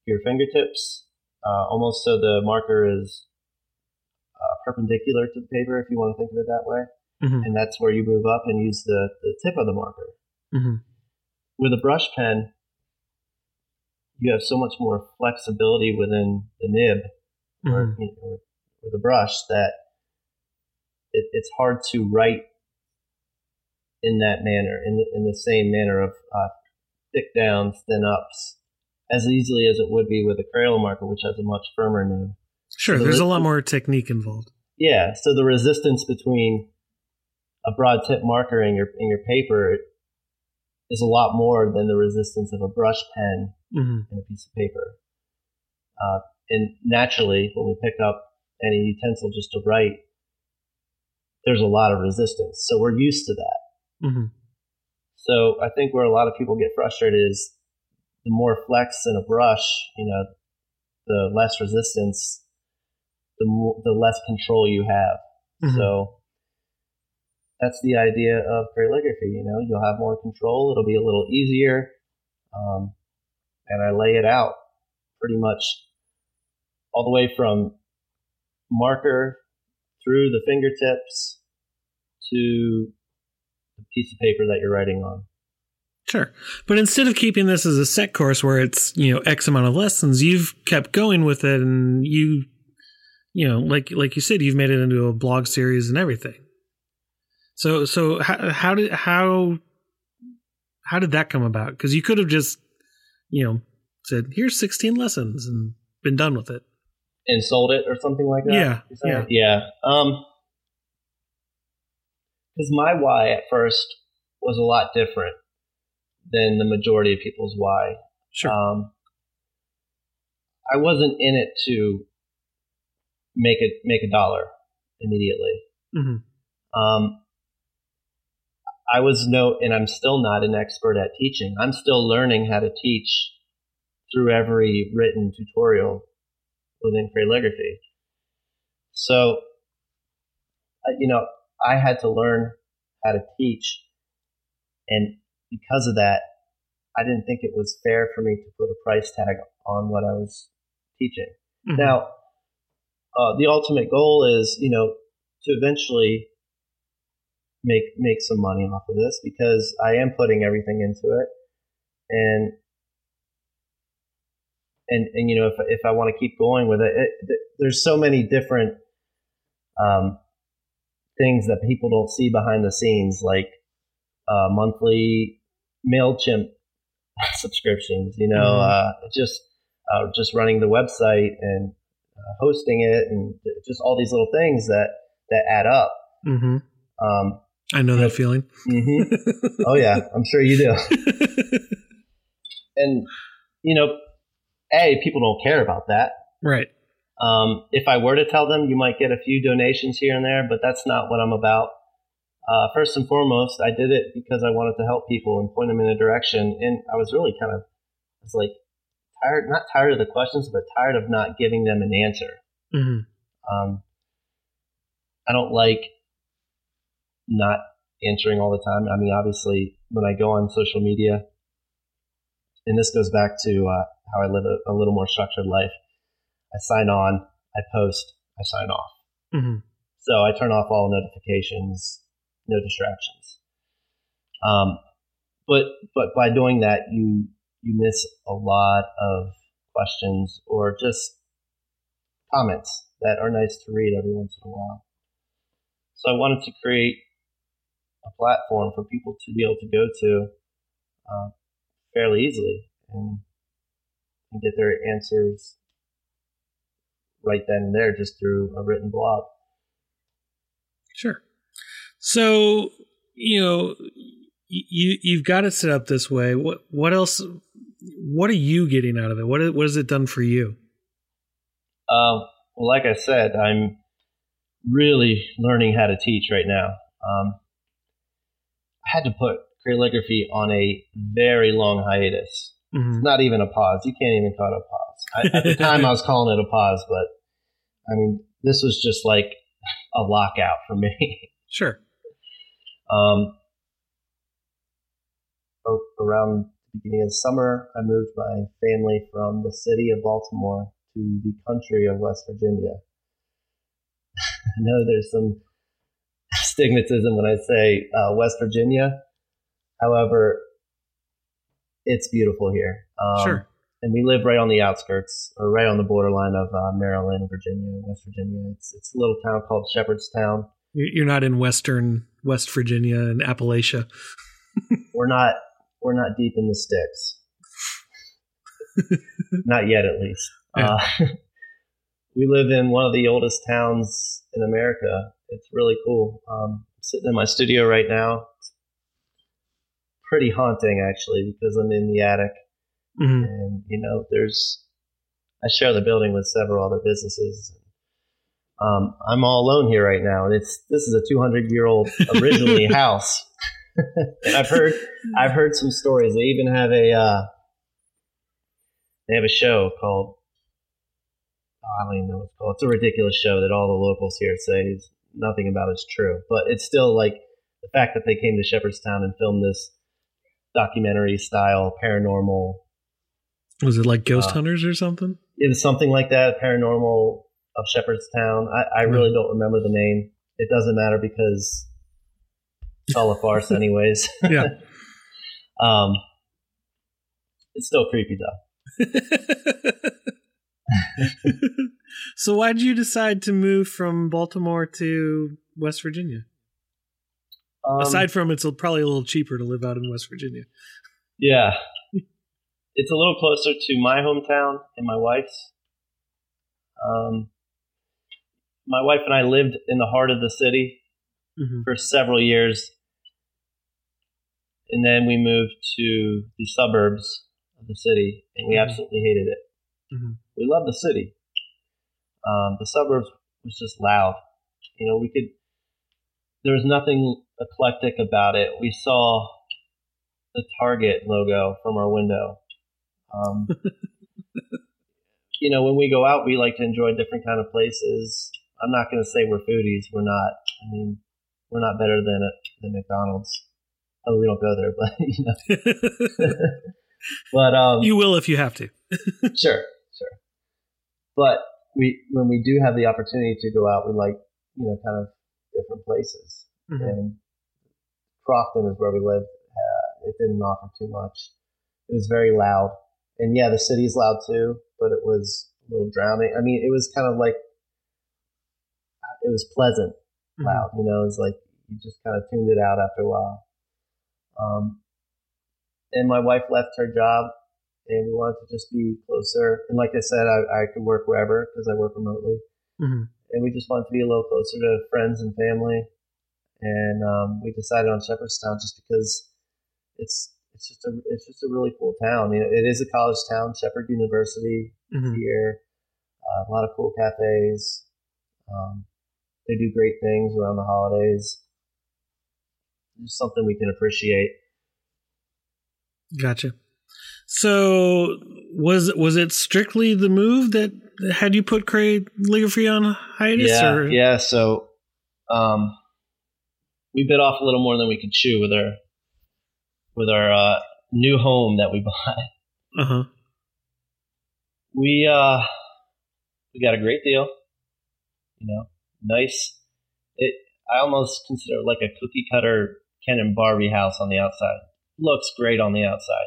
[SPEAKER 2] your fingertips uh, almost so the marker is uh, perpendicular to the paper, if you want to think of it that way. Mm-hmm. And that's where you move up and use the, the tip of the marker. Mm-hmm. With a brush pen, you have so much more flexibility within the nib mm-hmm. or, you know, or, the brush that it, it's hard to write in that manner, in the, in the same manner of uh, thick downs, thin ups, as easily as it would be with a Crayola marker, which has a much firmer nib.
[SPEAKER 1] Sure, so there's a lot more technique involved.
[SPEAKER 2] Yeah, so the resistance between a broad tip marker and your and your paper is a lot more than the resistance of a brush pen
[SPEAKER 1] hmm
[SPEAKER 2] and a piece of paper. Uh, and naturally, when we pick up any utensil just to write, there's a lot of resistance. So we're used to that.
[SPEAKER 1] hmm
[SPEAKER 2] So I think where a lot of people get frustrated is the more flex in a brush, you know, the less resistance, the more, the less control you have.
[SPEAKER 1] Mhm.
[SPEAKER 2] So that's the idea of calligraphy. You know, you'll have more control. It'll be a little easier, um, and I lay it out pretty much all the way from marker through the fingertips to the piece of paper that you're writing on.
[SPEAKER 1] Sure. But instead of keeping this as a set course where it's, you know, X amount of lessons, you've kept going with it and you you know, like like you said, you've made it into a blog series and everything. So so how how did how how did that come about? Because you could have just, you know, said, here's 16 lessons and been done with it.
[SPEAKER 2] and sold it or something like that.
[SPEAKER 1] Yeah,
[SPEAKER 2] said? yeah. Um, because my why at first was a lot different than the majority of people's why.
[SPEAKER 1] Sure.
[SPEAKER 2] Um, I wasn't in it to make it make a dollar immediately.
[SPEAKER 1] hmm
[SPEAKER 2] Um, I was no, and I'm still not an expert at teaching. I'm still learning how to teach through every written tutorial within calligraphy. So, you know, I had to learn how to teach, and because of that, I didn't think it was fair for me to put a price tag on what I was teaching.
[SPEAKER 1] Mhm.
[SPEAKER 2] Now, uh, the ultimate goal is, you know, to eventually make make some money off of this because I am putting everything into it, and and and you know, if if I want to keep going with it, it there's so many different um, things that people don't see behind the scenes, like uh, monthly Mailchimp subscriptions. You know,
[SPEAKER 1] Mhm.
[SPEAKER 2] uh, just uh, just running the website and uh, hosting it, and just all these little things that that add up.
[SPEAKER 1] hmm
[SPEAKER 2] Um,
[SPEAKER 1] I know that feeling.
[SPEAKER 2] mhm. Oh yeah, I'm sure you do. And you know, a people don't care about that.
[SPEAKER 1] right.
[SPEAKER 2] Um, if I were to tell them, you might get a few donations here and there, but that's not what I'm about. Uh, first and foremost, I did it because I wanted to help people and point them in a direction, and I was really kind of, I was like tired, not tired of the questions, but tired of not giving them an answer.
[SPEAKER 1] hmm
[SPEAKER 2] Um, I don't like not answering all the time. I mean, obviously, when I go on social media, and this goes back to uh, how I live a, a little more structured life. I sign on, I post, I sign off.
[SPEAKER 1] hmm
[SPEAKER 2] So I turn off all notifications, no distractions. Um, but but by doing that, you you miss a lot of questions or just comments that are nice to read every once in a while. So I wanted to create a platform for people to be able to go to uh, fairly easily and, and get their answers right then and there just through a written blog.
[SPEAKER 1] Sure. So you know you you've got it set up this way. What what else? What are you getting out of it? What what has it done for you?
[SPEAKER 2] Um, well, like I said, I'm really learning how to teach right now. Um, had to put calligraphy on a very long hiatus.
[SPEAKER 1] hmm
[SPEAKER 2] Not even a pause. You can't even call it a pause. I, at the time, I was calling it a pause, but I mean, this was just like a lockout for me.
[SPEAKER 1] Sure.
[SPEAKER 2] Um, around the beginning of the summer, I moved my family from the city of Baltimore to the country of West Virginia. I know there's some stigmatism when I say uh, West Virginia. However, it's beautiful here. Um,
[SPEAKER 1] sure.
[SPEAKER 2] And we live right on the outskirts, or right on the borderline of uh, Maryland, Virginia, West Virginia. It's it's a little town called Shepherdstown.
[SPEAKER 1] You- You're not in Western West Virginia and Appalachia.
[SPEAKER 2] we're not we're not deep in the sticks. not yet, at least.
[SPEAKER 1] Yeah.
[SPEAKER 2] Uh, we live in one of the oldest towns in America. It's really cool. Um, I'm sitting in my studio right now. It's pretty haunting actually because I'm in the attic,
[SPEAKER 1] Mhm.
[SPEAKER 2] and you know, there's I share the building with several other businesses. Um, I'm all alone here right now, and it's this is a 200 year old originally house. and I've heard I've heard some stories. They even have a uh, they have a show called oh, I don't even know what it's called. It's a ridiculous show that all the locals here say is nothing about is true, but it's still like the fact that they came to Shepherdstown and filmed this documentary style paranormal.
[SPEAKER 1] Was it like Ghost
[SPEAKER 2] Uh,
[SPEAKER 1] Hunters or something?
[SPEAKER 2] It was something like that, paranormal of Shepherdstown. I, I really don't remember the name. It doesn't matter because it's all a farce, anyways.
[SPEAKER 1] Yeah.
[SPEAKER 2] um, it's still creepy though.
[SPEAKER 1] so why did you decide to move from Baltimore to West Virginia?
[SPEAKER 2] Um,
[SPEAKER 1] Aside from it's probably a little cheaper to live out in West Virginia.
[SPEAKER 2] Yeah. It's a little closer to my hometown and my wife's. Um, my wife and I lived in the heart of the city
[SPEAKER 1] Mhm.
[SPEAKER 2] for several years. And then we moved to the suburbs of the city, and we
[SPEAKER 1] Mhm.
[SPEAKER 2] absolutely hated it.
[SPEAKER 1] Mhm.
[SPEAKER 2] We love the city. Um, the suburbs was just loud. You know, we could, there was nothing eclectic about it. We saw the Target logo from our window. Um, you know, when we go out, we like to enjoy different kind of places. I'm not going to say we're foodies. We're not. I mean, we're not better than than McDonald's. Oh, we don't go there, but you know. but um,
[SPEAKER 1] you will if you have to.
[SPEAKER 2] sure, sure. But we, when we do have the opportunity to go out, we like, you know, kind of different places.
[SPEAKER 1] Mhm.
[SPEAKER 2] And Crofton is where we lived. Uh, it didn't offer too much. It was very loud, and yeah, the city is loud too, but it was a little drowning. I mean, it was kind of like it was pleasant
[SPEAKER 1] Mhm.
[SPEAKER 2] loud. You know, it was like you just kind of tuned it out after a while. Um, and my wife left her job, and we wanted to just be closer. And like I said, I, I could work wherever because I work remotely,
[SPEAKER 1] Mhm.
[SPEAKER 2] and we just wanted to be a little closer to friends and family. And um, we decided on Shepherdstown just because it's it's just a it's just a really cool town. You know, it is a college town. Shepherd University
[SPEAKER 1] Mhm.
[SPEAKER 2] here, uh, a lot of cool cafes. Um, they do great things around the holidays. Just something we can appreciate.
[SPEAKER 1] Gotcha. So was was it strictly the move that had you put calligraphy on hiatus?
[SPEAKER 2] yeah,
[SPEAKER 1] or?
[SPEAKER 2] yeah. So, um, we bit off a little more than we could chew with our with our uh, new home that we bought.
[SPEAKER 1] Uh huh.
[SPEAKER 2] We uh, we got a great deal. You know, nice. It I almost consider it like a cookie cutter Ken and Barbie house on the outside. Looks great on the outside.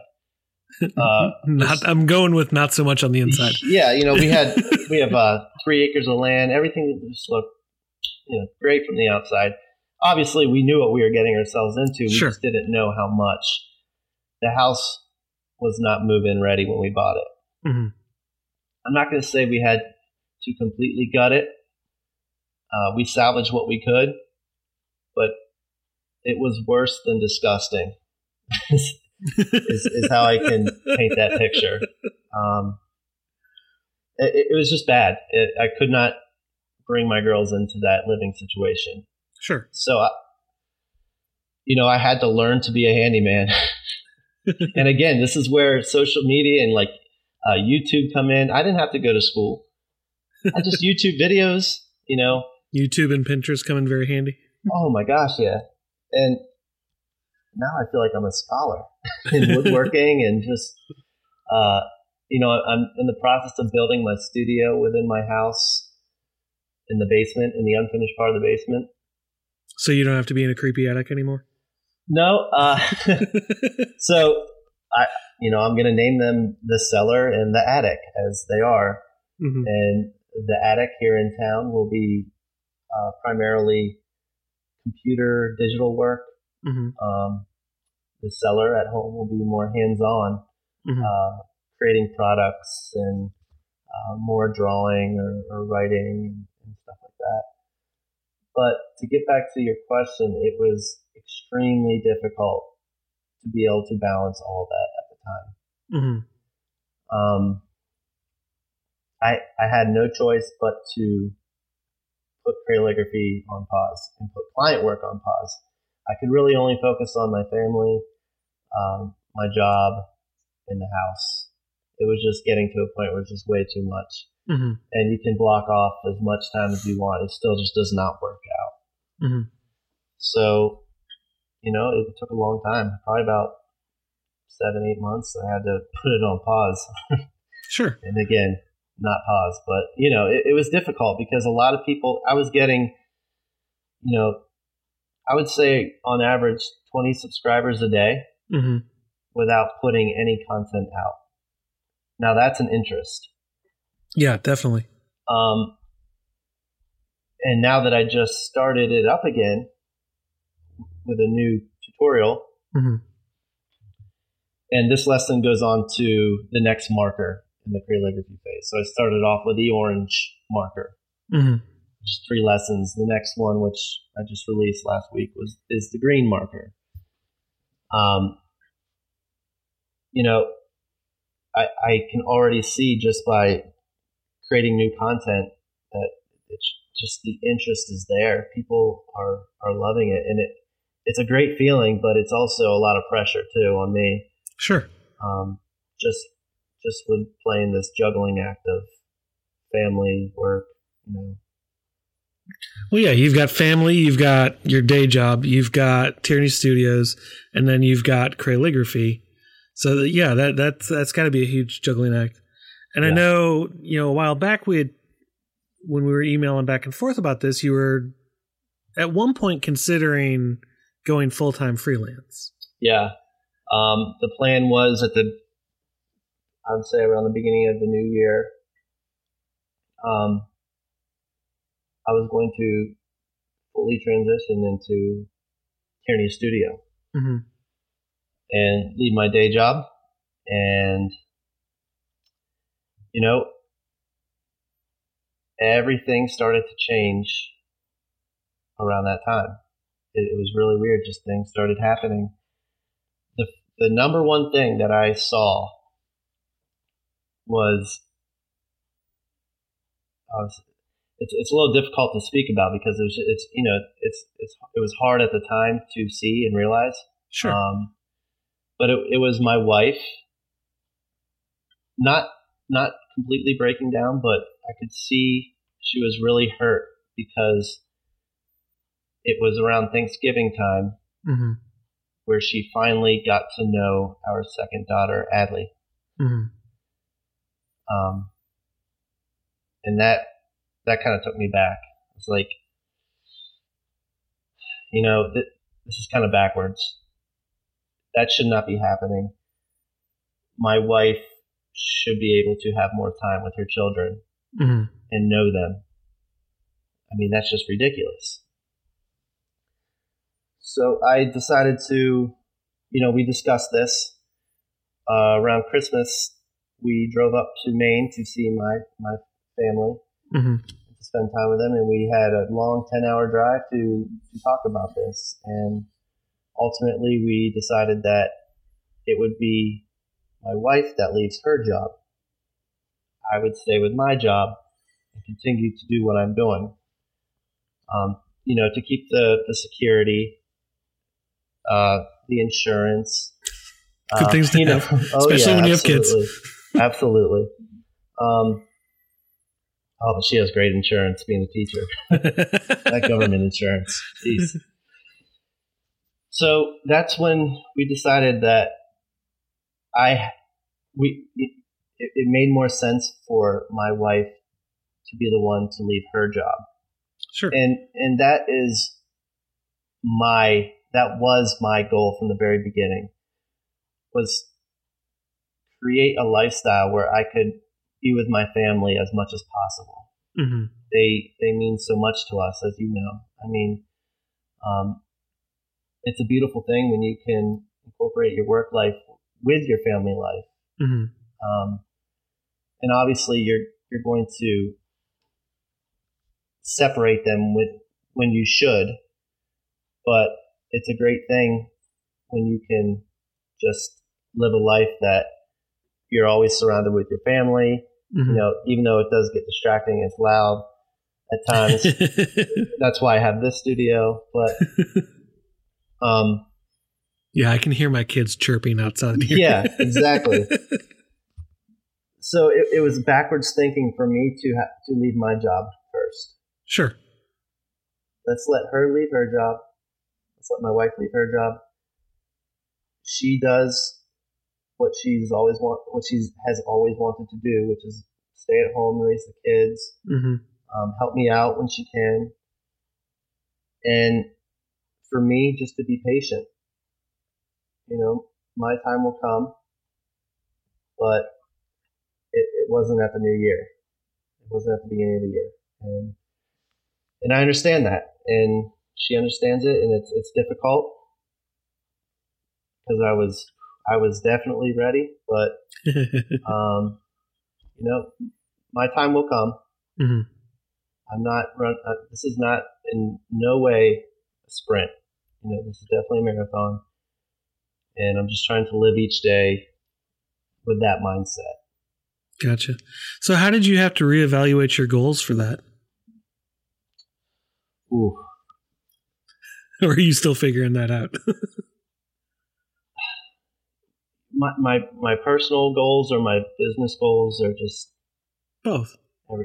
[SPEAKER 2] Uh,
[SPEAKER 1] Not. I'm going with not so much on the inside.
[SPEAKER 2] Yeah, you know, we had we have uh, three acres of land. Everything just looked, you know, great from the outside. Obviously, we knew what we were getting ourselves into. We
[SPEAKER 1] Sure.
[SPEAKER 2] just didn't know how much. The house was not move-in ready when we bought it.
[SPEAKER 1] Mhm.
[SPEAKER 2] I'm not going to say we had to completely gut it. Uh, we salvaged what we could, but it was worse than disgusting. is, is how I can paint that picture. Um, it, it was just bad. It, I could not bring my girls into that living situation.
[SPEAKER 1] Sure.
[SPEAKER 2] So, I, you know, I had to learn to be a handyman. and again, this is where social media and like uh, YouTube come in. I didn't have to go to school. I just YouTube videos, you know.
[SPEAKER 1] YouTube and Pinterest come in very handy.
[SPEAKER 2] Oh my gosh, yeah. And now I feel like I'm a scholar in woodworking and just, uh, you know, I'm in the process of building my studio within my house in the basement, in the unfinished part of the basement.
[SPEAKER 1] So you don't have to be in a creepy attic anymore.
[SPEAKER 2] No, uh, so I, you know, I'm going to name them the cellar and the attic as they are.
[SPEAKER 1] Mhm.
[SPEAKER 2] And the attic here in town will be uh, primarily computer digital work.
[SPEAKER 1] Mhm.
[SPEAKER 2] Um, the cellar at home will be more hands-on,
[SPEAKER 1] Mhm.
[SPEAKER 2] uh, creating products and uh, more drawing or, or writing and stuff like that. But to get back to your question, it was extremely difficult to be able to balance all that at the time.
[SPEAKER 1] Mm-hmm.
[SPEAKER 2] Um, I I had no choice but to put calligraphy on pause and put client work on pause. I could really only focus on my family, um, my job, in the house. It was just getting to a point where it's just way too much.
[SPEAKER 1] Mm-hmm.
[SPEAKER 2] And you can block off as much time as you want. It still just does not work out.
[SPEAKER 1] Mm-hmm.
[SPEAKER 2] So, you know, it took a long time, probably about seven, eight months. I had to put it on pause.
[SPEAKER 1] Sure.
[SPEAKER 2] and again, not pause, but you know, it, it was difficult because a lot of people, I was getting, you know, I would say on average 20 subscribers a day
[SPEAKER 1] Mm-hmm.
[SPEAKER 2] without putting any content out. Now that's an interest.
[SPEAKER 1] Yeah, definitely.
[SPEAKER 2] Um, and now that I just started it up again with a new tutorial,
[SPEAKER 1] Mm-hmm.
[SPEAKER 2] and this lesson goes on to the next marker in the calligraphy phase. So I started off with the orange marker,
[SPEAKER 1] Mm-hmm.
[SPEAKER 2] Just three lessons. The next one, which I just released last week, was is the green marker. Um, you know, I I can already see just by creating new content that it's just the interest is there. People are are loving it, and it it's a great feeling, but it's also a lot of pressure too on me.
[SPEAKER 1] Sure.
[SPEAKER 2] Um, just just with playing this juggling act of family work, you know.
[SPEAKER 1] Well, yeah, you've got family, you've got your day job, you've got Tierney Studios, and then you've got Crayligraphy. So that, yeah, that that's that's got to be a huge juggling act. And I know, you know, a while back we had when we were emailing back and forth about this, you were at one point considering going full time freelance.
[SPEAKER 2] Yeah. Um, the plan was at the, I would say around the beginning of the new year, um, I was going to fully transition into Tierney Studio
[SPEAKER 1] Mm-hmm.
[SPEAKER 2] and leave my day job. And, you know, everything started to change around that time. It, it was really weird. Just things started happening. The, the number one thing that I saw was, I was it's, it's a little difficult to speak about because it was, it's, you know, it's, it's, it was hard at the time to see and realize.
[SPEAKER 1] Sure.
[SPEAKER 2] Um, but it, it was my wife, not not completely breaking down, but I could see she was really hurt because it was around Thanksgiving time
[SPEAKER 1] mm-hmm.
[SPEAKER 2] where she finally got to know our second daughter, Adley.
[SPEAKER 1] Mm-hmm.
[SPEAKER 2] Um, and that that kind of took me back. It's like, you know, th- this is kind of backwards. That should not be happening. My wife should be able to have more time with her children
[SPEAKER 1] Mm-hmm.
[SPEAKER 2] and know them. I mean, that's just ridiculous. So I decided to, you know, we discussed this uh, around Christmas. We drove up to Maine to see my my family
[SPEAKER 1] Mm-hmm.
[SPEAKER 2] to spend time with them, and we had a long ten hour drive to to talk about this. And ultimately, we decided that it would be my wife that leaves her job. I would stay with my job and continue to do what I'm doing. Um, you know, to keep the, the security, uh, the insurance.
[SPEAKER 1] Good
[SPEAKER 2] uh,
[SPEAKER 1] things to
[SPEAKER 2] you know,
[SPEAKER 1] have,
[SPEAKER 2] oh,
[SPEAKER 1] especially
[SPEAKER 2] yeah,
[SPEAKER 1] when you have kids.
[SPEAKER 2] absolutely. Absolutely. Um, oh, but she has great insurance being a teacher. that government insurance. Jeez. So that's when we decided that I we it, it made more sense for my wife to be the one to leave her job
[SPEAKER 1] sure.
[SPEAKER 2] and and that is my that was my goal from the very beginning was create a lifestyle where I could be with my family as much as possible
[SPEAKER 1] Mm-hmm.
[SPEAKER 2] they they mean so much to us, as you know. I mean, um, it's a beautiful thing when you can incorporate your work life with your family life,
[SPEAKER 1] Mm-hmm.
[SPEAKER 2] um, and obviously you're you're going to separate them with when you should, but it's a great thing when you can just live a life that you're always surrounded with your family.
[SPEAKER 1] Mhm.
[SPEAKER 2] You know, even though it does get distracting, it's loud at times. That's why I have this studio. But um,
[SPEAKER 1] yeah, I can hear my kids chirping outside here.
[SPEAKER 2] yeah, exactly. So it, it was backwards thinking for me to ha- to leave my job first.
[SPEAKER 1] sure.
[SPEAKER 2] Let's let her leave her job. Let's let my wife leave her job. She does what she's always want, what she's has always wanted to do, which is stay at home, and raise the kids,
[SPEAKER 1] hmm
[SPEAKER 2] um, help me out when she can, and for me, just to be patient. You know, my time will come, but it, it wasn't at the new year. It wasn't at the beginning of the year, and and I understand that, and she understands it, and it's it's difficult because I was I was definitely ready, but um, you know, my time will come.
[SPEAKER 1] hmm
[SPEAKER 2] I'm not run. Uh, this is not in no way a sprint. You know, this is definitely a marathon, and I'm just trying to live each day with that mindset.
[SPEAKER 1] Gotcha. So, how did you have to reevaluate your goals for that?
[SPEAKER 2] Ooh,
[SPEAKER 1] Or are you still figuring that out?
[SPEAKER 2] my my my personal goals or my business goals are just
[SPEAKER 1] Both.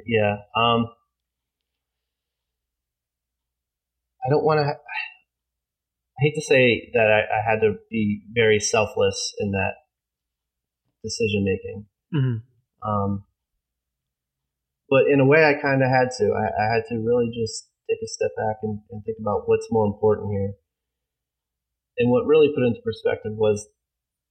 [SPEAKER 2] yeah. Um, I don't want to. I hate to say that I, I had to be very selfless in that decision making.
[SPEAKER 1] hmm
[SPEAKER 2] Um, but in a way, I kind of had to. I, I had to really just take a step back and, and think about what's more important here. And what really put into perspective was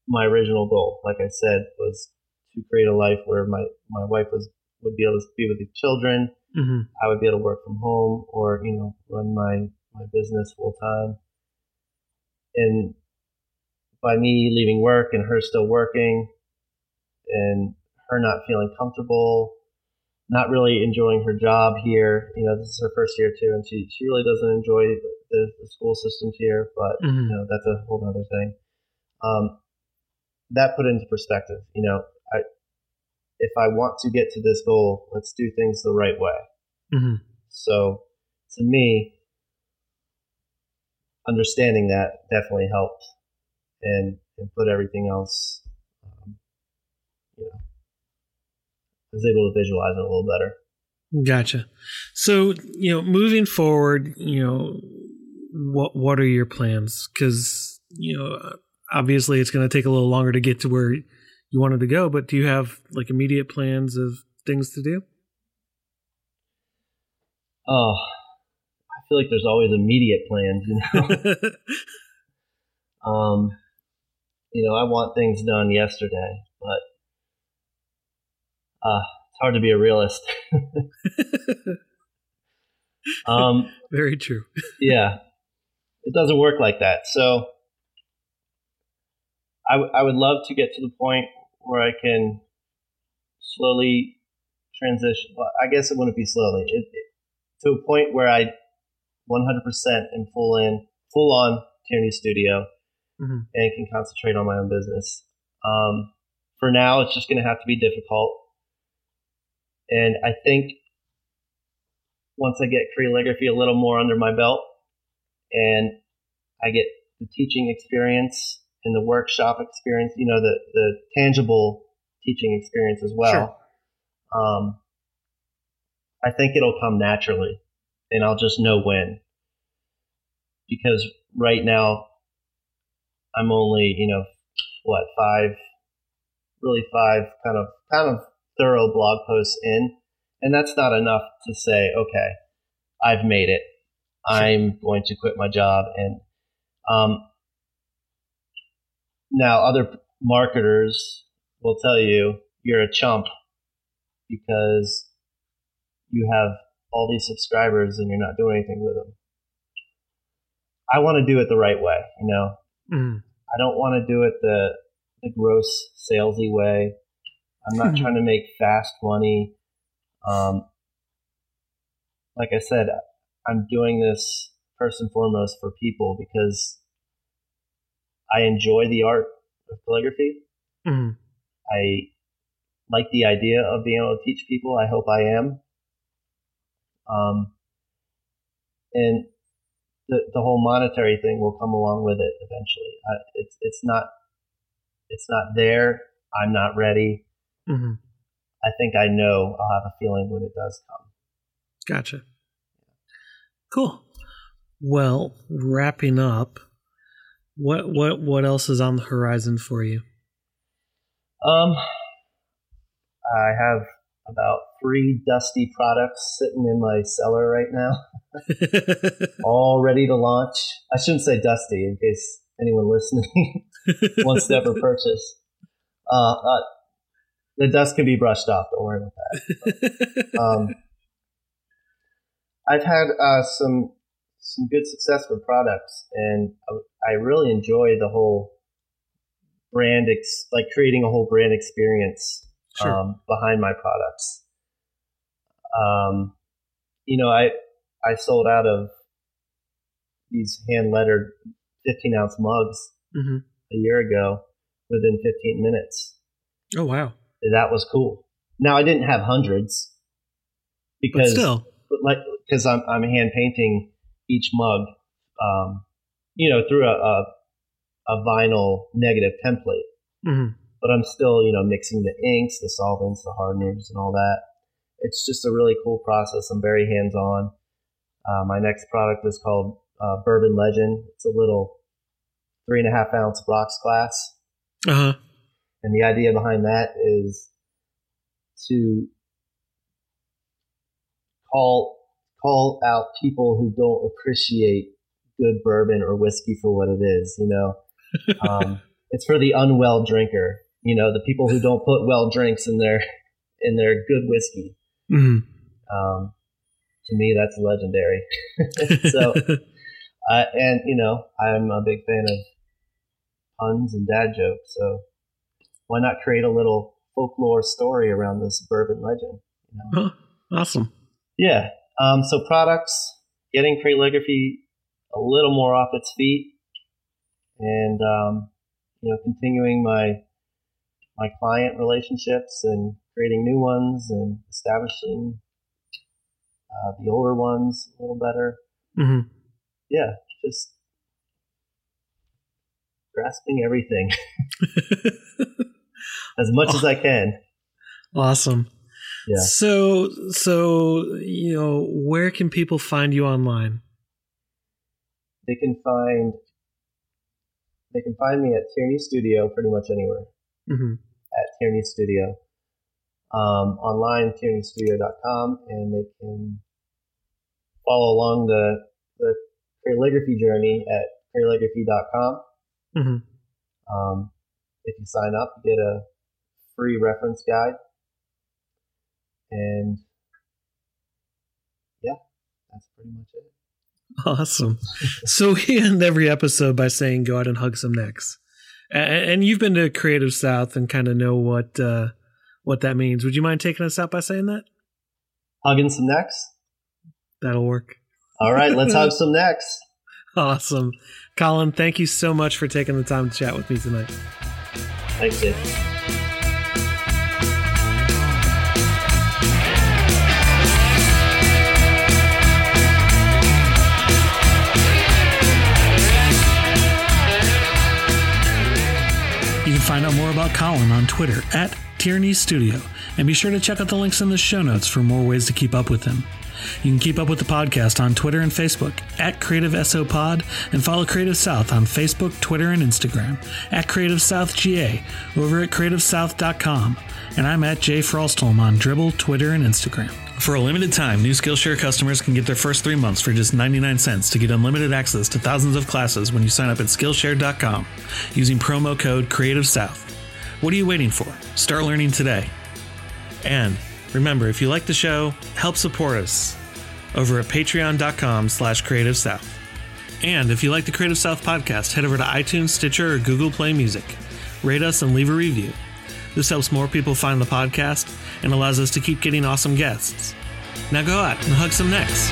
[SPEAKER 2] my original goal. Like I said, was to create a life where my, my wife was would be able to be with the children.
[SPEAKER 1] hmm
[SPEAKER 2] I would be able to work from home or you know run my my business full time. And by me leaving work and her still working, and her not feeling comfortable, not really enjoying her job here. You know, this is her first year too, and she she really doesn't enjoy the, the, the school systems here. But
[SPEAKER 1] hmm
[SPEAKER 2] you know, that's a whole other thing. Um, that put into perspective. You know, I if I want to get to this goal, let's do things the right way.
[SPEAKER 1] hmm
[SPEAKER 2] So to me, understanding that definitely helped and, and put everything else, um, you know, I was able to visualize it a little better.
[SPEAKER 1] Gotcha. So, you know, moving forward, you know, what what are your plans? Because you know, obviously, it's going to take a little longer to get to where you wanted to go. But do you have like immediate plans of things to do?
[SPEAKER 2] Oh, I feel like there's always immediate plans, you know. um, you know, I want things done yesterday, but uh, it's hard to be a realist. um,
[SPEAKER 1] Very true.
[SPEAKER 2] yeah, it doesn't work like that. So I, w- I would love to get to the point where I can slowly transition. Well, I guess it wouldn't be slowly. It, it, to a point where I 100% am full in, full on Tierney Studio
[SPEAKER 1] Mhm.
[SPEAKER 2] and can concentrate on my own business. Um, for now, it's just going to have to be difficult. And I think once I get calligraphy a little more under my belt and I get the teaching experience and the workshop experience, you know, the, the tangible teaching experience as well. Um, I think it'll come naturally and I'll just know when. Because right now, I'm only, you know, what, five, really five kind of, kind of thorough blog posts in. And that's not enough to say, okay, I've made it. I'm going to quit my job. And, um, now other marketers will tell you you're a chump because you have all these subscribers and you're not doing anything with them. I want to do it the right way, you know.
[SPEAKER 1] Mhm.
[SPEAKER 2] I don't want to do it the the gross salesy way. I'm not trying to make fast money. Um, like I said, I'm doing this first and foremost for people because I enjoy the art of calligraphy.
[SPEAKER 1] Mm-hmm.
[SPEAKER 2] I like the idea of being able to teach people. I hope I am. Um, and the the whole monetary thing will come along with it eventually. I, it's it's not it's not there. I'm not ready.
[SPEAKER 1] Mm-hmm.
[SPEAKER 2] I think I know. I'll have a feeling when it does come.
[SPEAKER 1] Gotcha. Cool. Well, wrapping up, what what what else is on the horizon for you?
[SPEAKER 2] Um, I have about three dusty products sitting in my cellar right now, all ready to launch. I shouldn't say dusty in case anyone listening wants to ever purchase. Uh, uh, the dust can be brushed off. Don't worry about that. um, I've had uh, some some good success with products, and I really enjoy the whole brand, ex- like creating a whole brand experience sure. um, behind my products. Um, you know, I I sold out of these hand lettered 15 ounce mugs
[SPEAKER 1] mm-hmm.
[SPEAKER 2] a year ago within 15 minutes.
[SPEAKER 1] Oh wow,
[SPEAKER 2] that was cool. Now I didn't have hundreds because
[SPEAKER 1] but still,
[SPEAKER 2] like because I'm I'm hand painting each mug, um, you know, through a, a, a vinyl negative template.
[SPEAKER 1] Mm-hmm.
[SPEAKER 2] But I'm still, you know, mixing the inks, the solvents, the hardeners, and all that. It's just a really cool process. I'm very hands on. Uh, my next product is called uh, Bourbon Legend. It's a little three and a half ounce rocks glass.
[SPEAKER 1] Uh-huh.
[SPEAKER 2] And the idea behind that is to call call out people who don't appreciate good bourbon or whiskey for what it is. You know, um, it's for the unwell drinker. You know, the people who don't put well drinks in their in their good whiskey.
[SPEAKER 1] Mm-hmm.
[SPEAKER 2] Um, to me, that's legendary. so, uh, and you know, I'm a big fan of puns and dad jokes. So, why not create a little folklore story around this bourbon legend? You
[SPEAKER 1] know? huh, awesome.
[SPEAKER 2] Yeah, um, so products, getting Crayligraphy a little more off its feet, and um, you know, continuing my my client relationships and creating new ones and establishing uh, the older ones a little better.
[SPEAKER 1] Mm-hmm.
[SPEAKER 2] Yeah, just grasping everything as much as I can.
[SPEAKER 1] Awesome.
[SPEAKER 2] Yeah.
[SPEAKER 1] So, so you know, where can people find you online?
[SPEAKER 2] They can find they can find me at Tierney Studio pretty much anywhere.
[SPEAKER 1] Mm-hmm.
[SPEAKER 2] At Tierney Studio. Um, online, tierneystudio.com, and they can follow along the, the Crayligraphy journey at crayligraphy.com.
[SPEAKER 1] Mm-hmm.
[SPEAKER 2] Um, if you sign up, you get a free reference guide and yeah, that's pretty much it.
[SPEAKER 1] Awesome. so we end every episode by saying go out and hug some necks. And you've been to Creative South and kind of know what uh, what that means. Would you mind taking us out by saying that?
[SPEAKER 2] Hugging some necks.
[SPEAKER 1] That'll work.
[SPEAKER 2] All right, let's hug some necks.
[SPEAKER 1] Awesome. Colin, thank you so much for taking the time to chat with me tonight.
[SPEAKER 2] Thanks, Dave.
[SPEAKER 1] Find out more about Colin on Twitter at Tierney Studio, and be sure to check out the links in the show notes for more ways to keep up with him. You can keep up with the podcast on Twitter and Facebook at Creative SO Pod, and follow Creative South on Facebook, Twitter, and Instagram at Creative South GA over at CreativeSouth.com. And I'm at Jay Frostholm on Dribbble, Twitter, and Instagram. For a limited time, new Skillshare customers can get their first three months for just 99 cents to get unlimited access to thousands of classes when you sign up at Skillshare.com using promo code Creative South. What are you waiting for? Start learning today. And remember, if you like the show, help support us over at patreon.com slash creative south. And if you like the Creative South podcast, head over to iTunes, Stitcher, or Google Play Music. Rate us and leave a review. This helps more people find the podcast and allows us to keep getting awesome guests. Now go out and hug some necks.